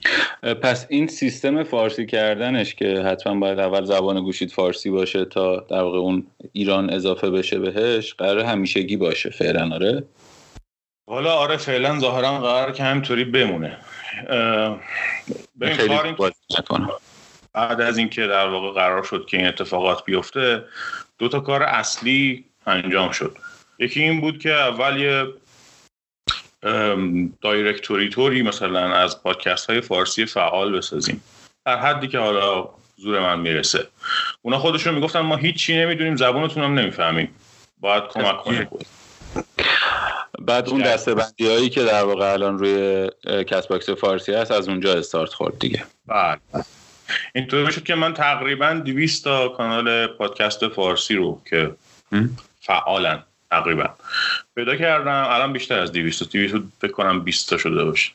پس این سیستم فارسی کردنش که حتما باید اول زبان گوشید فارسی باشه تا در واقع اون ایران اضافه بشه بهش قرار همیشگی باشه فعلا آره؟ حالا آره فعلا ظاهرا قرار که همینطوری بمونه. خیلی نکنم. بعد از اینکه در واقع قرار شد که این اتفاقات بیفته دو تا کار اصلی انجام شد. یکی این بود که اول یه ام، directory طوری مثلا از پادکست های فارسی فعال بسازیم. در حدی که حالا زور من می‌رسه. اونا خودشون می‌گفتن ما هیچی نمی‌دونیم زبانتون هم نمی‌فهمیم. باید کمک کنید بعد اون دسته بندی هایی که در واقع الان روی Castbox فارسی هست از اونجا استارت خورد دیگه. بله. اینطوری شد که من تقریبا 200 تا کانال پادکست فارسی رو که فعالن. تقریبا. پیدا کردم الان بیشتر از 200 200 فکر کنم 20 تا شده باشه.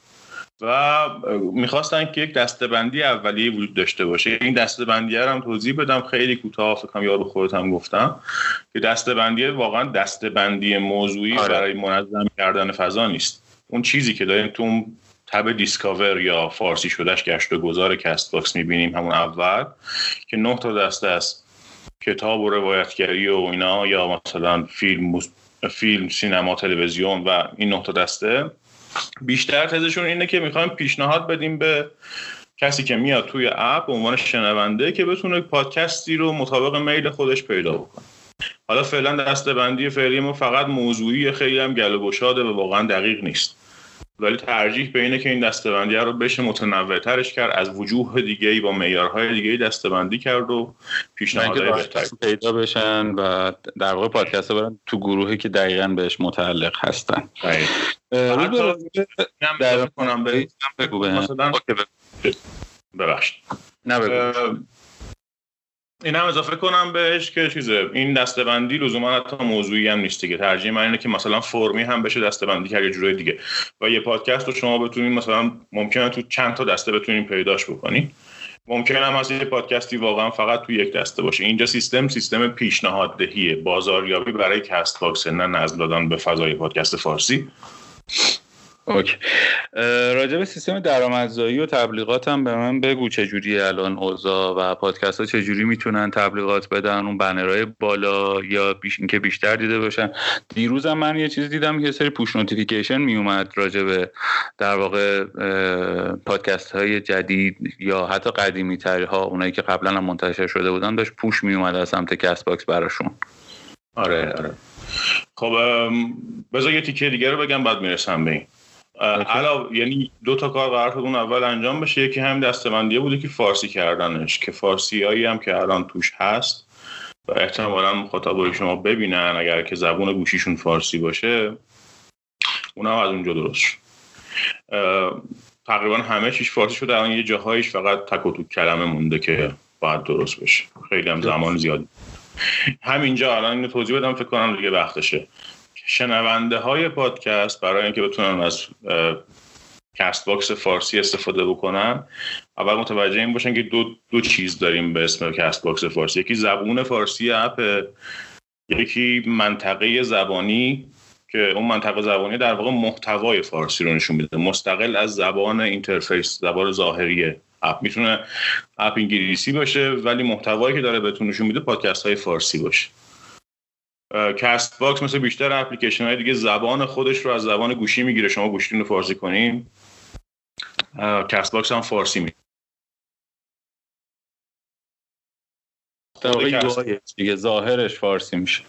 و می‌خواستن که یک دسته‌بندی اولیه وجود داشته باشه. این دسته‌بندی رو هم توضیح بدم. خیلی کوتاه فکر کنم یه بارو خودت هم گفتم. که دسته‌بندی واقعا دسته‌بندی موضوعی آره. برای منظم کردن فضا نیست. اون چیزی که داریم تو اون tab discover یا فارسی شدهش گشت و گذار Castbox می‌بینیم همون اول که نه تا دسته است کتاب و روایتگری و اینا یا مثلا فیلم فیلم سینما تلویزیون و این تا دسته. بیشتر تزشون اینه که می‌خوایم پیشنهاد بدیم به کسی که میاد توی اپ به عنوان شنونده که بتونه پادکستی رو مطابق میل خودش پیدا بکنه. حالا فعلا دستبندی فعلی ما فقط موضوعی خیلی هم گل و و واقعا دقیق نیست. ولی ترجیح به اینه که این دستبندی رو بشه متنوع ترش کرد از وجوه دیگه ای با معیارهای دیگه ای دستبندی کرد و پیشنهادهای بهتر پیدا بشن و در واقع پادکست برن تو گروهی که دقیقا بهش متعلق هستن. در- کنم به بگو. ببخشید. این هم اضافه کنم بهش که چیزه این دستبندی لزوما حتی موضوعی هم نیست که ترجیح من اینه که مثلا فرمی هم بشه دستبندی کرد یه جورای دیگه. و یه پادکست رو شما بتونین مثلا ممکنه تو چند تا دسته بتونین پیداش بکنین ممکن هم هست یه پادکستی واقعا فقط تو یک دسته باشه. اینجا سیستم سیستم پیشنهاد دهیه بازاریابی برای Castbox نه نظم دادن به فضای پادکست فارسی. Okay. راجع به سیستم درآمدزایی و تبلیغات هم به من بگو چجوری الان اوضاع و پادکست ها چجوری می‌تونن تبلیغات بدن اون بنرهای بالا یا بیش اینکه بیشتر دیده بشن. دیروز هم من یه چیز دیدم که سری push notification میومد راجع به در واقع پادکست های جدید یا حتی قدیمی ها اونایی که قبلا هم منتشر شده بودن داشت push میومد از سمت کست باکس براشون. آره آره. خب بذار یه تیکه دیگه رو بگم بعد می‌رسم به این. علاوه یعنی دو تا کار قرار شد اون اول انجام بشه. یکی هم دستبندیه بوده که فارسی کردنش که فارسی هایی هم که الان توش هست و احتمالا مخاطبای شما ببینن اگر که زبون گوشیشون فارسی باشه اونا هم از اونجا درست شد. تقریبا همه چیش فارسی شده. الان یه جاهایش فقط تک و توک کلمه مونده که باید درست بشه. خیلی هم زمان زیاد همینجا الان اینو توضیح بدم فکر کنم دیگه وقتشه. شنونده های پادکست برای اینکه بتونن از کست باکس فارسی استفاده بکنن اول متوجه این باشن که دو, دو چیز داریم به اسم کست باکس فارسی. یکی زبون فارسی اپ یکی منطقه زبانی که اون منطقه زبانی در واقع محتوای فارسی رو نشون میده. مستقل از زبان interface زبان ظاهری اپ. می‌تونه اپ انگلیسی باشه ولی محتوایی که داره بهتون نشون میده پادکست های فارسی باشه. کست باکس مثل بیشتر اپلیکیشن های دیگه زبان خودش رو از زبان گوشی می‌گیره. شما گوشیتون رو فارسی کنین. اه، کست باکس هم فارسی می دیگه ظاهرش فارسی میشه.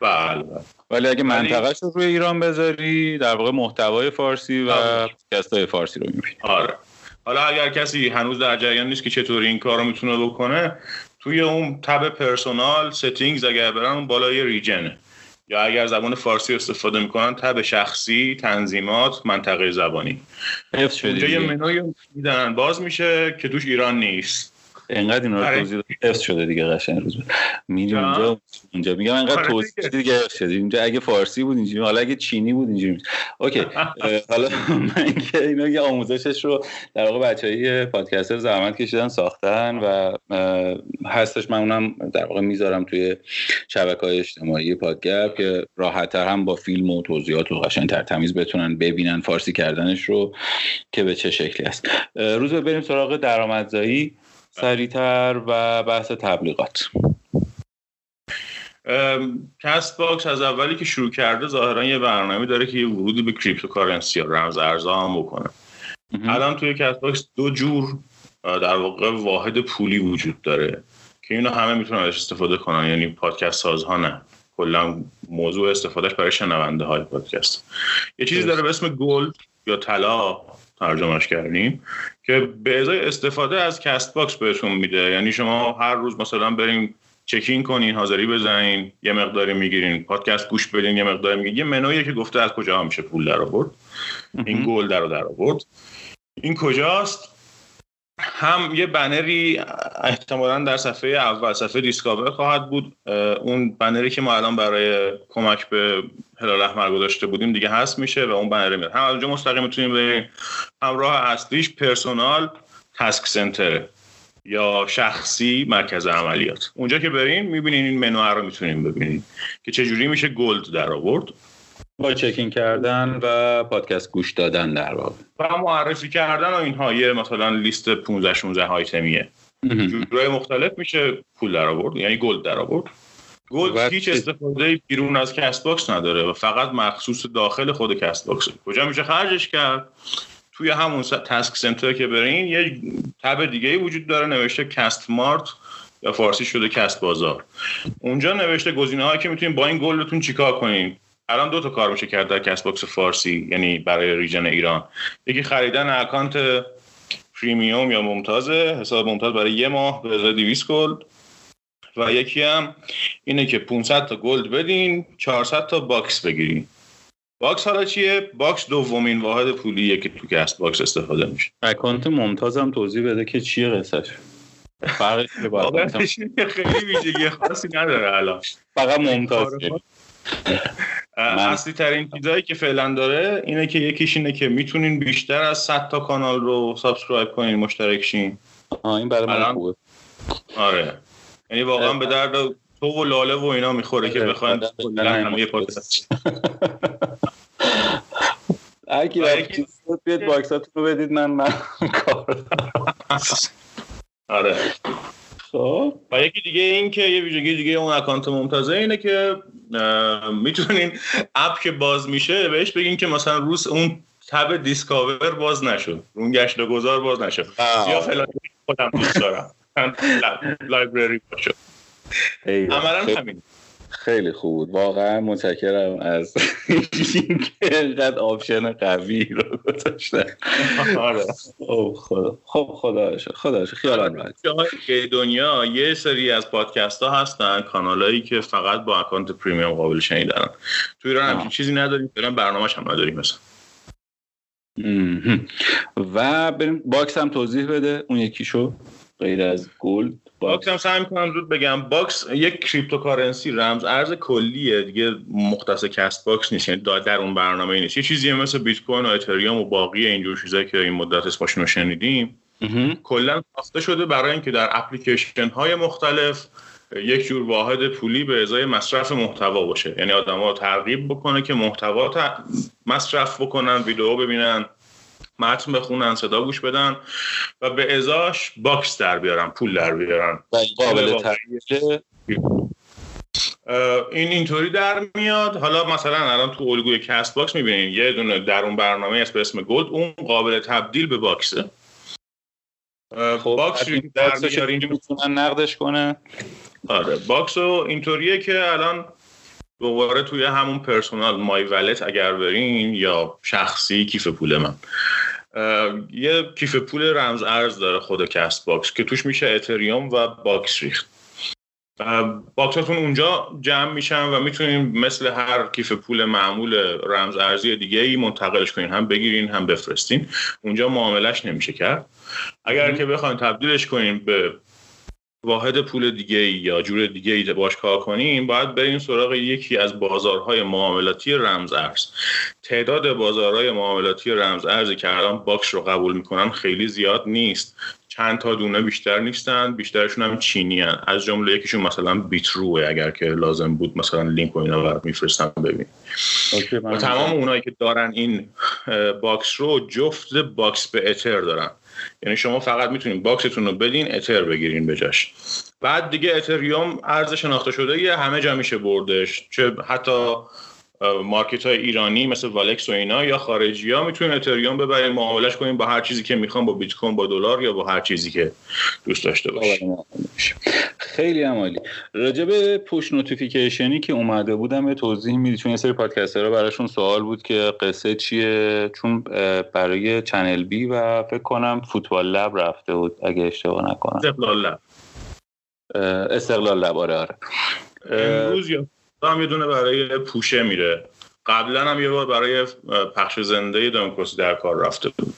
بله بله. ولی اگه منطقهش رو روی ایران بذاری در واقع محتوای فارسی و آره. پادکست فارسی رو می‌بینی. آره. حالا اگر کسی هنوز در جریان نیست که چطوری این کار رو می‌تونه بکنه توی اون تب personal settings اگر برن اون بالای region ه یا اگر زبان فارسی استفاده می‌کنن تب شخصی تنظیمات منطقه زبانی. خب اونجا یه. منوی میدن. باز میشه که توش ایران نیست. انقدر اینا رو آره. توضیح حفظ شده دیگه قشنگ روز. میری. اونجا اونجا میگم انقدر آره توضیح دیگه. شده اینجا اگه فارسی بود اینجوری حالا اگه چینی بود اینجوری. اوکی حالا من که اینا یه آموزشش رو در واقع بچهای پادکستر زحمت کشیدن ساختن و هستش من اونم در واقع می‌ذارم توی شبکه های اجتماعی پادگپ که راحتتر هم با فیلم و توضیحات و قشنگتر تمیز بتونن ببینن فارسی کردنش رو که به چه شکلی است روز بریم سراغ درآمدزایی سریعتر و بحث تبلیغات. کست باکس از اولی که شروع کرده ظاهرا یه برنامه داره که یه ورودی به cryptocurrency یا رمز ارزها هم بکنه الان توی کست باکس دو جور در واقع واحد پولی وجود داره که اینو همه می‌تونن ازش استفاده کنن. یعنی پادکست سازها نه. کلا موضوع استفادهش برای شنونده های پادکست. یه چیزی داره به اسم gold یا طلا ترجمهش کردیم. که به ازای استفاده از کست باکس بهتون میده. یعنی شما هر روز مثلا برین check-in کنین حاضری بزنین یه مقداری می‌گیرین پادکست گوش بدین یه مقداری می‌گیرین. یه منویه که گفته از کجا میشه پول در آورد این gold در آورد این کجاست؟ هم یه بنری احتمالا در صفحه اول صفحه discover خواهد بود. اون بنری که ما الان برای کمک به هلال احمر گذاشته بودیم دیگه هست میشه و اون بنر میاد هم از اونجا مستقیم می‌تونیم بریم. هم راه اصلیش personal task center ه یا شخصی مرکز عملیات. اونجا که برین می‌بینین این منو رو می‌تونین ببینین که چجوری میشه gold در آورد با check-in کردن و پادکست گوش دادن در واقع. و معرفی کردن و اینها یه مثلا لیست 15 16 آیتمیه. جورای مختلف میشه پول در آورد یعنی gold در آورد. gold هیچ استفاده بیرون از کست باکس نداره و فقط مخصوص داخل خود کست باکس کجا میشه خرجش کرد؟ توی همون task center که برین یه تب دیگه ای وجود داره نوشته cast mart یا فارسی شده کست بازار. اونجا نوشته گزینه هایی که می‌تونین با این gold تون چیکار کنین؟ الان دو تا کار میشه کرد در کست باکس فارسی یعنی برای region ایران. یکی خریدن اکانت premium یا ممتازه حساب ممتاز برای یه ماه به ازای 200 gold. و یکی هم اینه که 500 تا gold بدین 400 تا باکس بگیرین. باکس حالا چیه؟ باکس دومین واحد پولیه که تو کست باکس استفاده میشه. اکانت ممتاز هم توضیح بده که چیه قصهش. فرقش خیلی ویژگی خاصی نداره الان. فقط ممتاز اصلی ترین چیزایی که فعلا داره اینه که یکیش اینه که می‌تونین بیشتر از 100 تا کانال رو subscribe کنین مشترک شین. این برای من الان- خوبه. آره. یعنی واقعا به درد تو و لاله و اینا می‌خوره که بخواین کلاً نمی‌خوره. پادکست. هر کی بیاد باکساتون رو بدید من من کار. آره. خب. و یکی دیگه این که یه ویژگی دیگه اون اکانت ممتازه اینه که می‌تونین اپ که باز میشه بهش بگین که مثلا روز اون تب discover باز نشد. اون گشت و گذار باز نشد. یا فلان خودم دوست دارم. library باشه. عملا همین خیلی خوب بود. واقعا متشکرم از اینکه اینقدر option قوی رو گذاشتن. آره. خب خدا. خب خدا رو شکر، خدا رو شکر. خیالم دنیا یه سری از پادکست ها هستن کانالایی که فقط با اکانت premium قابل شنیدن تو ایران همچین چیزی نداریم فعلا برنامه‌ش هم نداریم مثلا. و بریم باکس هم توضیح بده. اون یکیشو غیر از gold باکس. هم سعی می‌کنم زود بگم. باکس یک cryptocurrency رمز ارز کلیه. دیگه مختص کست باکس نیست. یعنی در اون برنامه نیست. یه چیزیه مثل بیت کوین و اتریوم و باقی اینجور چیزایی که این مدت اسمشون رو شنیدیم. کلا ساخته شده برای اینکه در اپلیکیشن های مختلف یک جور واحد پولی به ازای مصرف محتوا باشه. یعنی آدما ترغیب بکنه که محتوا مصرف بکنن ویدیو ببینن. متن بخونن صدا گوش بدن و به ازاش Box در بیارن پول در بیارن. قابل این اینطوری در میاد. حالا مثلا الان تو الگوی Castbox می‌بینین یه دونه در اون برنامه هست به اسم Gold اون قابل تبدیل به Box ه. خب Box در می‌تونن نقدش کنه. آره Box اینطوریه که الان دوباره توی همون personal my wallet اگر برین یا شخصی کیف پول من. یه کیف پول رمز ارز داره خود Castbox که توش میشه اتریوم و Box ریخت. Box اتون اونجا جمع میشن و می‌تونین مثل هر کیف پول معمول رمز ارزی دیگه ای منتقلش کنین. هم بگیرین هم بفرستین. اونجا معاملش نمیشه کرد. اگر که بخواین تبدیلش کنین به واحد پول دیگه ای یا جور دیگه ای باش کار کنیم باید بریم سراغ یکی از بازارهای معاملاتی رمز ارز تعداد بازارهای معاملاتی رمز ارزی که الان Box رو قبول می‌کنن خیلی زیاد نیست. چند تا دونه بیشتر نیستن بیشترشون هم چینی هن. از جمله یکیشون مثلا Bitrue ه اگر که لازم بود مثلا لینک و اینا برات میفرستم ببین. و تمام اونایی که دارن این Box رو جفت Box به Ether دارن. یعنی شما فقط می‌تونید Box تون رو بدین Ether بگیرین بجاش بعد دیگه اتریوم ارز شناخته شده یه همه جا میشه بردش. چه حتی market های ایرانی مثل Wallex و اینا یا خارجی ها می‌تونن اتریوم ببرین معاملش کنین با هر چیزی که می‌خوان با بیت کوین با دلار یا با هر چیزی که دوست داشته باشین خیلی عمالی راجع به push notification ی که اومده بودم یه توضیح میدی؟ چون یه سری پادکسترها براشون سوال بود که قصه چیه؟ چون برای Channel B و فکر کنم فوتبال Lab رفته بود اگه اشتباه نکنم. استقلال Lab. استقلال Lab آره آره. امروز یا هم یه دونه برای پوشه میره قبلا هم یه بار برای پخش زنده دموکراسی در کار رفته بود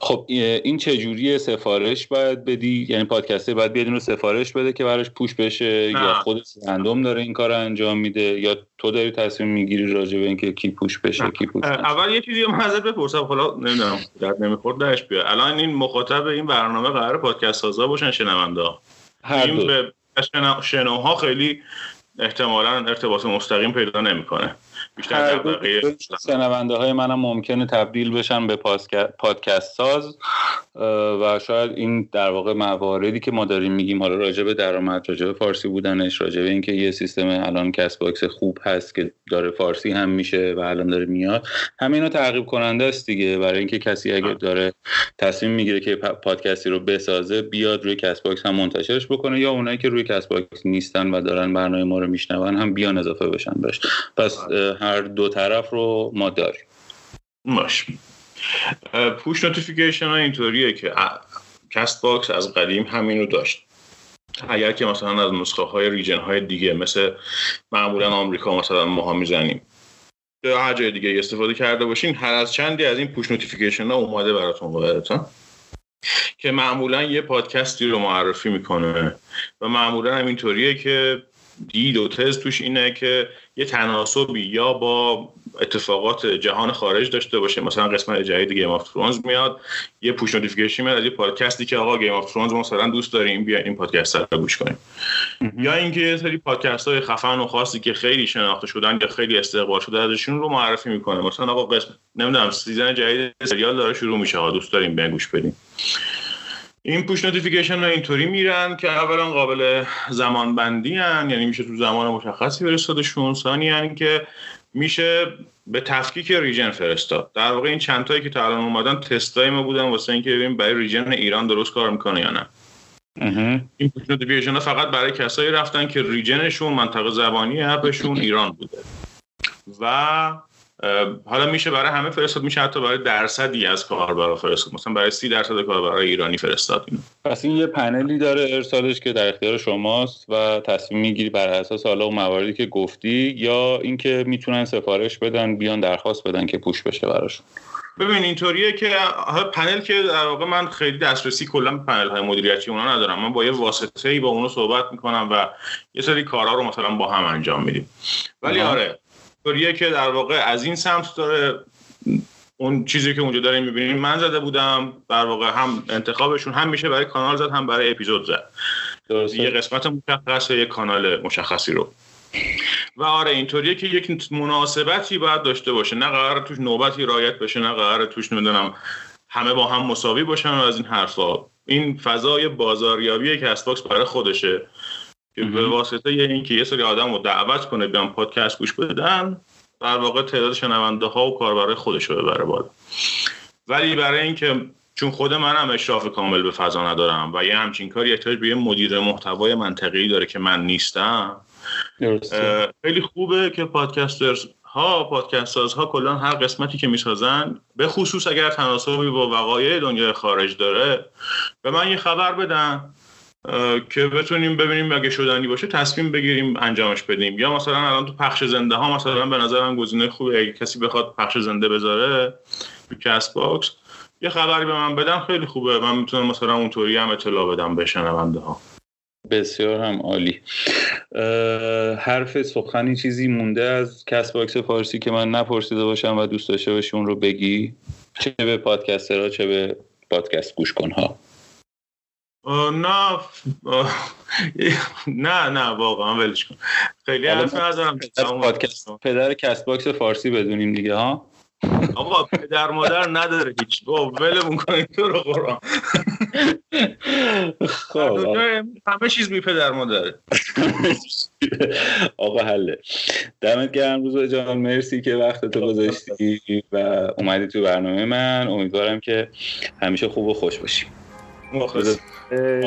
خب این چجوری سفارش باید بدی یعنی پادکسته باید بیاد رو سفارش بده که براش پوش بشه نه. یا خود رندوم داره این کار انجام میده یا تو داری تصمیم می‌گیری راجع به اینکه کی پوش بشه نه. کی پوش نشه. اول یه چیزی من ازت بپرسم حالا نمی‌دونم درد نمی‌خورد درش بیا الان این مخاطب این برنامه قرار پادکست سازا باشن شنونده هر دو. به شنوها خیلی احتمالا ارتباط مستقیم پیدا نمی‌کنه. بیشتر شنونده های منم ممکنه تبدیل بشن به پادکست ساز. و شاید این در واقع مواردی که ما داریم میگیم حالا راجع به درآمد راجع به فارسی بودنش راجع به اینکه یه سیستم الان Castbox خوب هست که داره فارسی هم میشه و الان داره میاد همینا تعقیب کننده است دیگه. برای اینکه کسی اگه داره تصمیم می‌گیره که پادکستی رو بسازه بیاد روی Castbox هم منتشرش بکنه یا اونایی که روی Castbox نیستن و دارن برنامه ما رو میشنون هم بیان اضافه بشن بهش. پس هر دو طرف رو ما داریم. باش. push notification ها اینطوریه که Castbox از قدیم رو داشت. اگر که مثلا از نسخه های region های دیگه مثل معمولا آمریکا مثلا ماها می‌زنیم. یا هر جای دیگه استفاده کرده باشین هر از چندی از این push notification ها اومده براتون قاعدتا که معمولا یه پادکستی رو معرفی می‌کنه. و معمولا هم اینطوریه که دید و تز توش اینه که یه تناسبی یا با اتفاقات جهان خارج داشته باشه. مثلا قسمت جدید Game of Thrones میاد یه push notification میاد از یه پادکستی که آقا Game of Thrones مثلا دوست داریم بیا این پادکست رو گوش کنیم. یا اینکه یه سری پادکست های خفن و خاصی که خیلی شناخته شدن یا خیلی استقبال شده ازشون رو معرفی می‌کنه. مثلا آقا قسم نمی‌دونم season جدید سریال داره شروع میشه. ها دوست داریم به گوش بدیم. این push notification ها اینطوری میرن که اولا قابل زمان بندی هن. یعنی میشه تو زمان مشخصی فرستادشون ثانیا که میشه به تفکیک region فرستاد. در واقع این چند تایی که تا الان اومدن تستای ما بودن واسه اینکه ببینیم برای region ایران درست کار می‌کنه یا نه. این push notification ها فقط برای کسایی رفتن که region شون منطقه زبانی app شون ایران بوده. و حالا میشه برای همه فرستاد میشه حتی برای درصدی از کاربرا فرستاد. مثلا برای سی درصد کاربرای ایرانی فرستاد اینو. پس این یه پنلی داره ارسالش که در اختیار شماست و تصمیم می‌گیری بر اساس حالا اون مواردی که گفتی یا اینکه می‌تونن سفارش بدن بیان درخواست بدن که پوش بشه براشون. ببین اینطوریه که پنل که در واقع من خیلی دسترسی کلا به پنل های مدیریتی اونا ندارم. من با یه واسطه ای با اونو صحبت می‌کنم و یه سری کارا رو مثلا با هم انجام میدیم. ولی آره طوریه که در واقع از این سمت داره اون چیزی که اونجا داریم می‌بینیم من زده بودم در واقع هم انتخابشون هم میشه برای کانال زد هم برای اپیزود زد. یه قسمت مشخصه یه کانال مشخصی رو. و آره اینطوریه که یک مناسبتی باید داشته باشه. نه قرار توش نوبتی رعایت بشه نه قرار توش نمی‌دونم همه با هم مساوی باشن و از این حرفا. این فضای بازاریابی که Box برای خودشه. که به واسطه اینکه یه سری آدم رو دعوت کنه بیان پادکست گوش بدن در واقع تعداد شنونده ها و کاربرای خودش رو ببره بالا. ولی برای اینکه چون خود منم اشراف کامل به فضا ندارم و یه همچین کاری احتیاج به یه مدیر محتوای منطقی داره که من نیستم خیلی خوبه که پادکسترز ها پادکست ها کلا هر قسمتی که می‌سازن به خصوص اگر تناسبی با وقایع دنیای خارج داره به من یه خبر بدن. که بتونیم ببینیم اگه شدنی باشه تصمیم بگیریم انجامش بدیم. یا مثلا الان تو پخش زنده ها مثلا به نظرم گزینه خوبه. اگه کسی بخواد پخش زنده بذاره تو Castbox یه خبری به من بدن خیلی خوبه. من می‌تونم مثلا اونطوری هم اطلاع بدم به شنونده ها بسیار هم عالی. حرف سخنی چیزی مونده از Castbox فارسی که من نپرسیده باشم و دوست داشته باشی اون رو بگی؟ چه به پادکسترها چه به پادکست گوش کنها نه نه نه واقعا ولش کن. خیلی حرف ندارم پدر Castbox فارسی بدونیم دیگه ها؟ آقا پدر مادر نداره هیچ. با ولمون کنید تو رو قرآن. خب. همه چیز بی پدر مادره. آقا حله. دمت گرم روز جان مرسی که وقت تو گذاشتی و اومدی تو برنامه من. امیدوارم که همیشه خوب و خوش باشی. مخلص و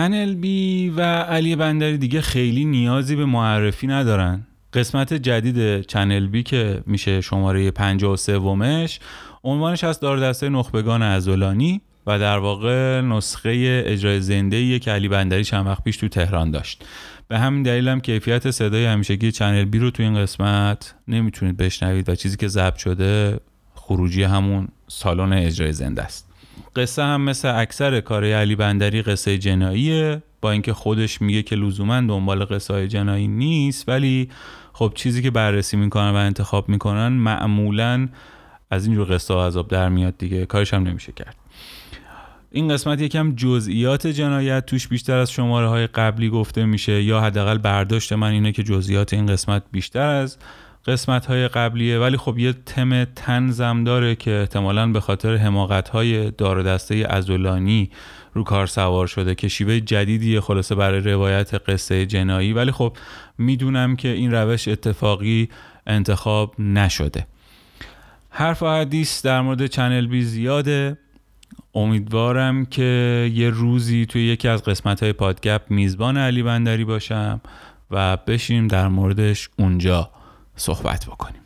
چنل بی و علی بندری دیگه خیلی نیازی به معرفی ندارن. قسمت جدید چنل بی که میشه شماره 53 ومش عنوانش از دار دسته نخبگان ازولانی و در واقع نسخه اجرای زنده که علی بندری چند وقت پیش تو تهران داشت. به همین دلیل هم کیفیت صدای همیشگی چنل بی رو تو این قسمت نمی‌تونید بشنوید و چیزی که ضبط شده خروجی همون سالن اجرای زنده است. قصه هم مثل اکثر کار علی بندری قصه جناییه با اینکه خودش میگه که لزوما دنبال قصه های جنایی نیست ولی خب چیزی که بررسی می‌کنن و انتخاب می‌کنن معمولا از اینجور قصه ها عذاب در میاد دیگه کارش هم نمیشه کرد. این قسمت یکم جزئیات جنایت توش بیشتر از شماره های قبلی گفته میشه یا حداقل برداشت من اینه که جزئیات این قسمت بیشتر از قسمت های قبلیه. ولی خب یه تم تنزم داره که احتمالا به خاطر حماقت های دار دسته ازولانی رو کار سوار شده که شیوه جدیدیه خلاصه برای روایت قصه جنایی. ولی خب می‌دونم که این روش اتفاقی انتخاب نشده. حرف و حدیث در مورد چنل بی زیاده. امیدوارم که یه روزی توی یکی از قسمت های پادگپ میزبان علی بندری باشم و بشیم در موردش اونجا. صحبت بکنیم.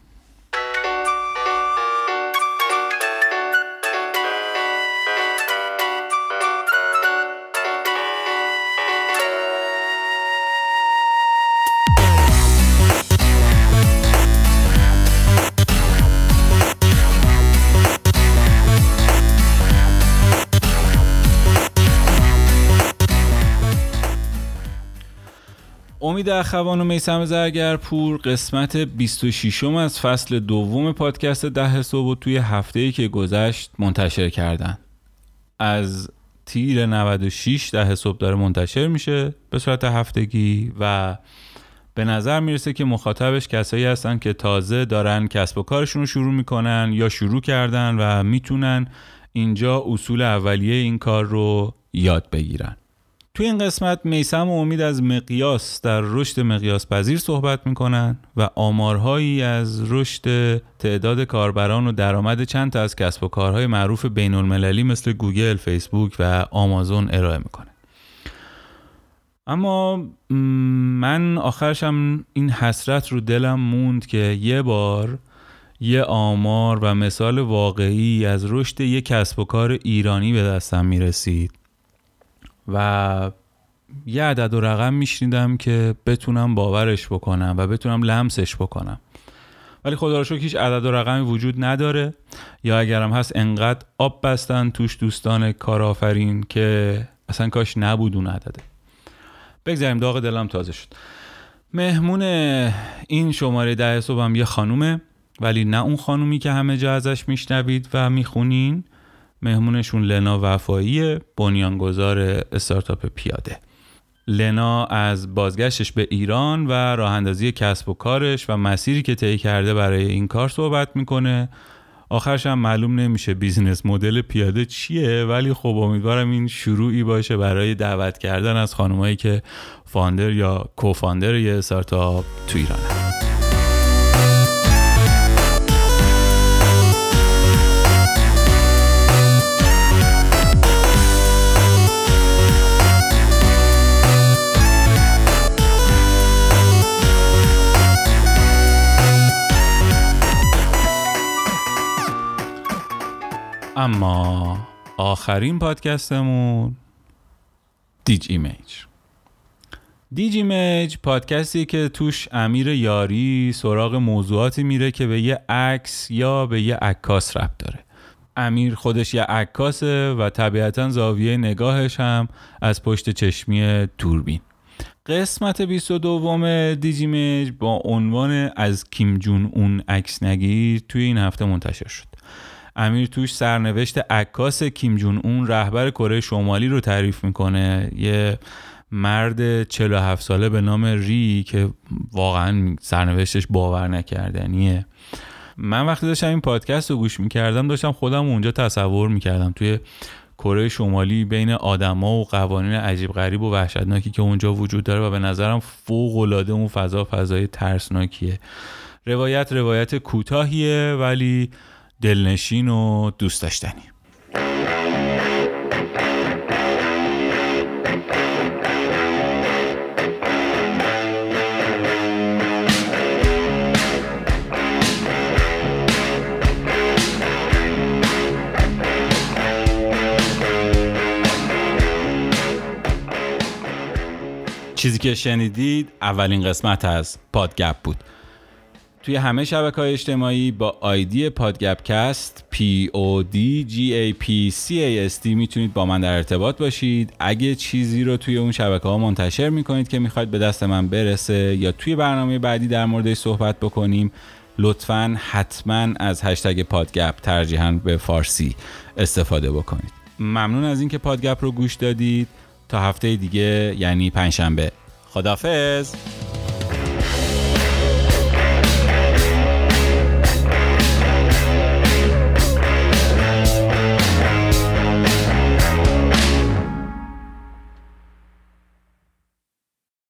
امید اخوان و میسم زرگرپور قسمت 26 م از فصل دوم پادکست ده صبح توی هفته ای که گذشت منتشر کردن. از تیر 96 ده صبح داره منتشر میشه به صورت هفتگی و به نظر می‌رسه که مخاطبش کسایی هستن که تازه دارن کسب و کارشون رو شروع می‌کنن یا شروع کردن و می‌تونن اینجا اصول اولیه این کار رو یاد بگیرن. توی این قسمت میسم و امید از مقیاس در رشد مقیاس پذیر صحبت می‌کنن و آمارهایی از رشد تعداد کاربران و درآمد چند تا از کسب و کارهای معروف بین المللی مثل گوگل، فیسبوک و آمازون ارائه می‌کنه. اما من آخرشم این حسرت رو دلم موند که یه بار یه آمار و مثال واقعی از رشد یه کسب و کار ایرانی به دستم می‌رسید. و یه عدد و رقم میشنیدم که بتونم باورش بکنم و بتونم لمسش بکنم. ولی خدا رو هیچ عدد و رقمی وجود نداره. یا اگرم هست انقدر آب بستن توش دوستان کارآفرین که اصلا کاش نبود اون عدده. بگذاریم داغ دلم تازه شد. مهمون این شماره ده صبح یه خانومه ولی نه اون خانومی که همه جا ازش میشنوید و می‌خونین. مهمونشون لنا وفایی بنیانگذار استارتاپ پیاده. لنا از بازگشتش به ایران و راه اندازی کسب و کارش و مسیری که طی کرده برای این کار صحبت می‌کنه. آخرش هم معلوم نمیشه business model پیاده چیه ولی خب امیدوارم این شروعی باشه برای دعوت کردن از خانمایی که founder یا co-founder یه استارتاپ تو ایرانه. اما آخرین پادکستمون دیج ایمیج دیج ایمیج پادکستی که توش امیر یاری سراغ موضوعاتی میره که به یه عکس یا به یه عکاس ربط داره. امیر خودش یه عکاسه و طبیعتا زاویه نگاهش هم از پشت چشمی دوربین. قسمت 22 دیجیمیج با عنوان از کیم جون اون عکس نگیر توی این هفته منتشر شد. امیر توش سرنوشت عکاس کیم جون اون رهبر کره شمالی رو تعریف می‌کنه. یه مرد 47 ساله به نام ری که واقعا سرنوشتش باور نکردنیه. من وقتی داشتم این پادکست رو گوش می‌کردم داشتم خودم اونجا تصور می‌کردم. توی کره شمالی بین آدما و قوانین عجیب غریب و وحشتناکی که اونجا وجود داره و به نظرم فوق العاده اون فضا فضای ترسناکیه. روایت روایت کوتاهیه ولی دلنشین و دوست داشتنی. چیزی که شنیدید اولین قسمت از پادگپ بود. توی همه شبکه های اجتماعی با آیدی پادگپکست P O D G A P C A S می‌تونید با من در ارتباط باشید. اگه چیزی رو توی اون شبکه ها منتشر می‌کنید که می‌خواید به دست من برسه یا توی برنامه بعدی در موردش صحبت بکنیم لطفا حتما از هشتگ پادگپ ترجیحاً به فارسی استفاده بکنید. ممنون از اینکه پادگپ رو گوش دادید. تا هفته دیگه یعنی پنجشنبه. خدافظ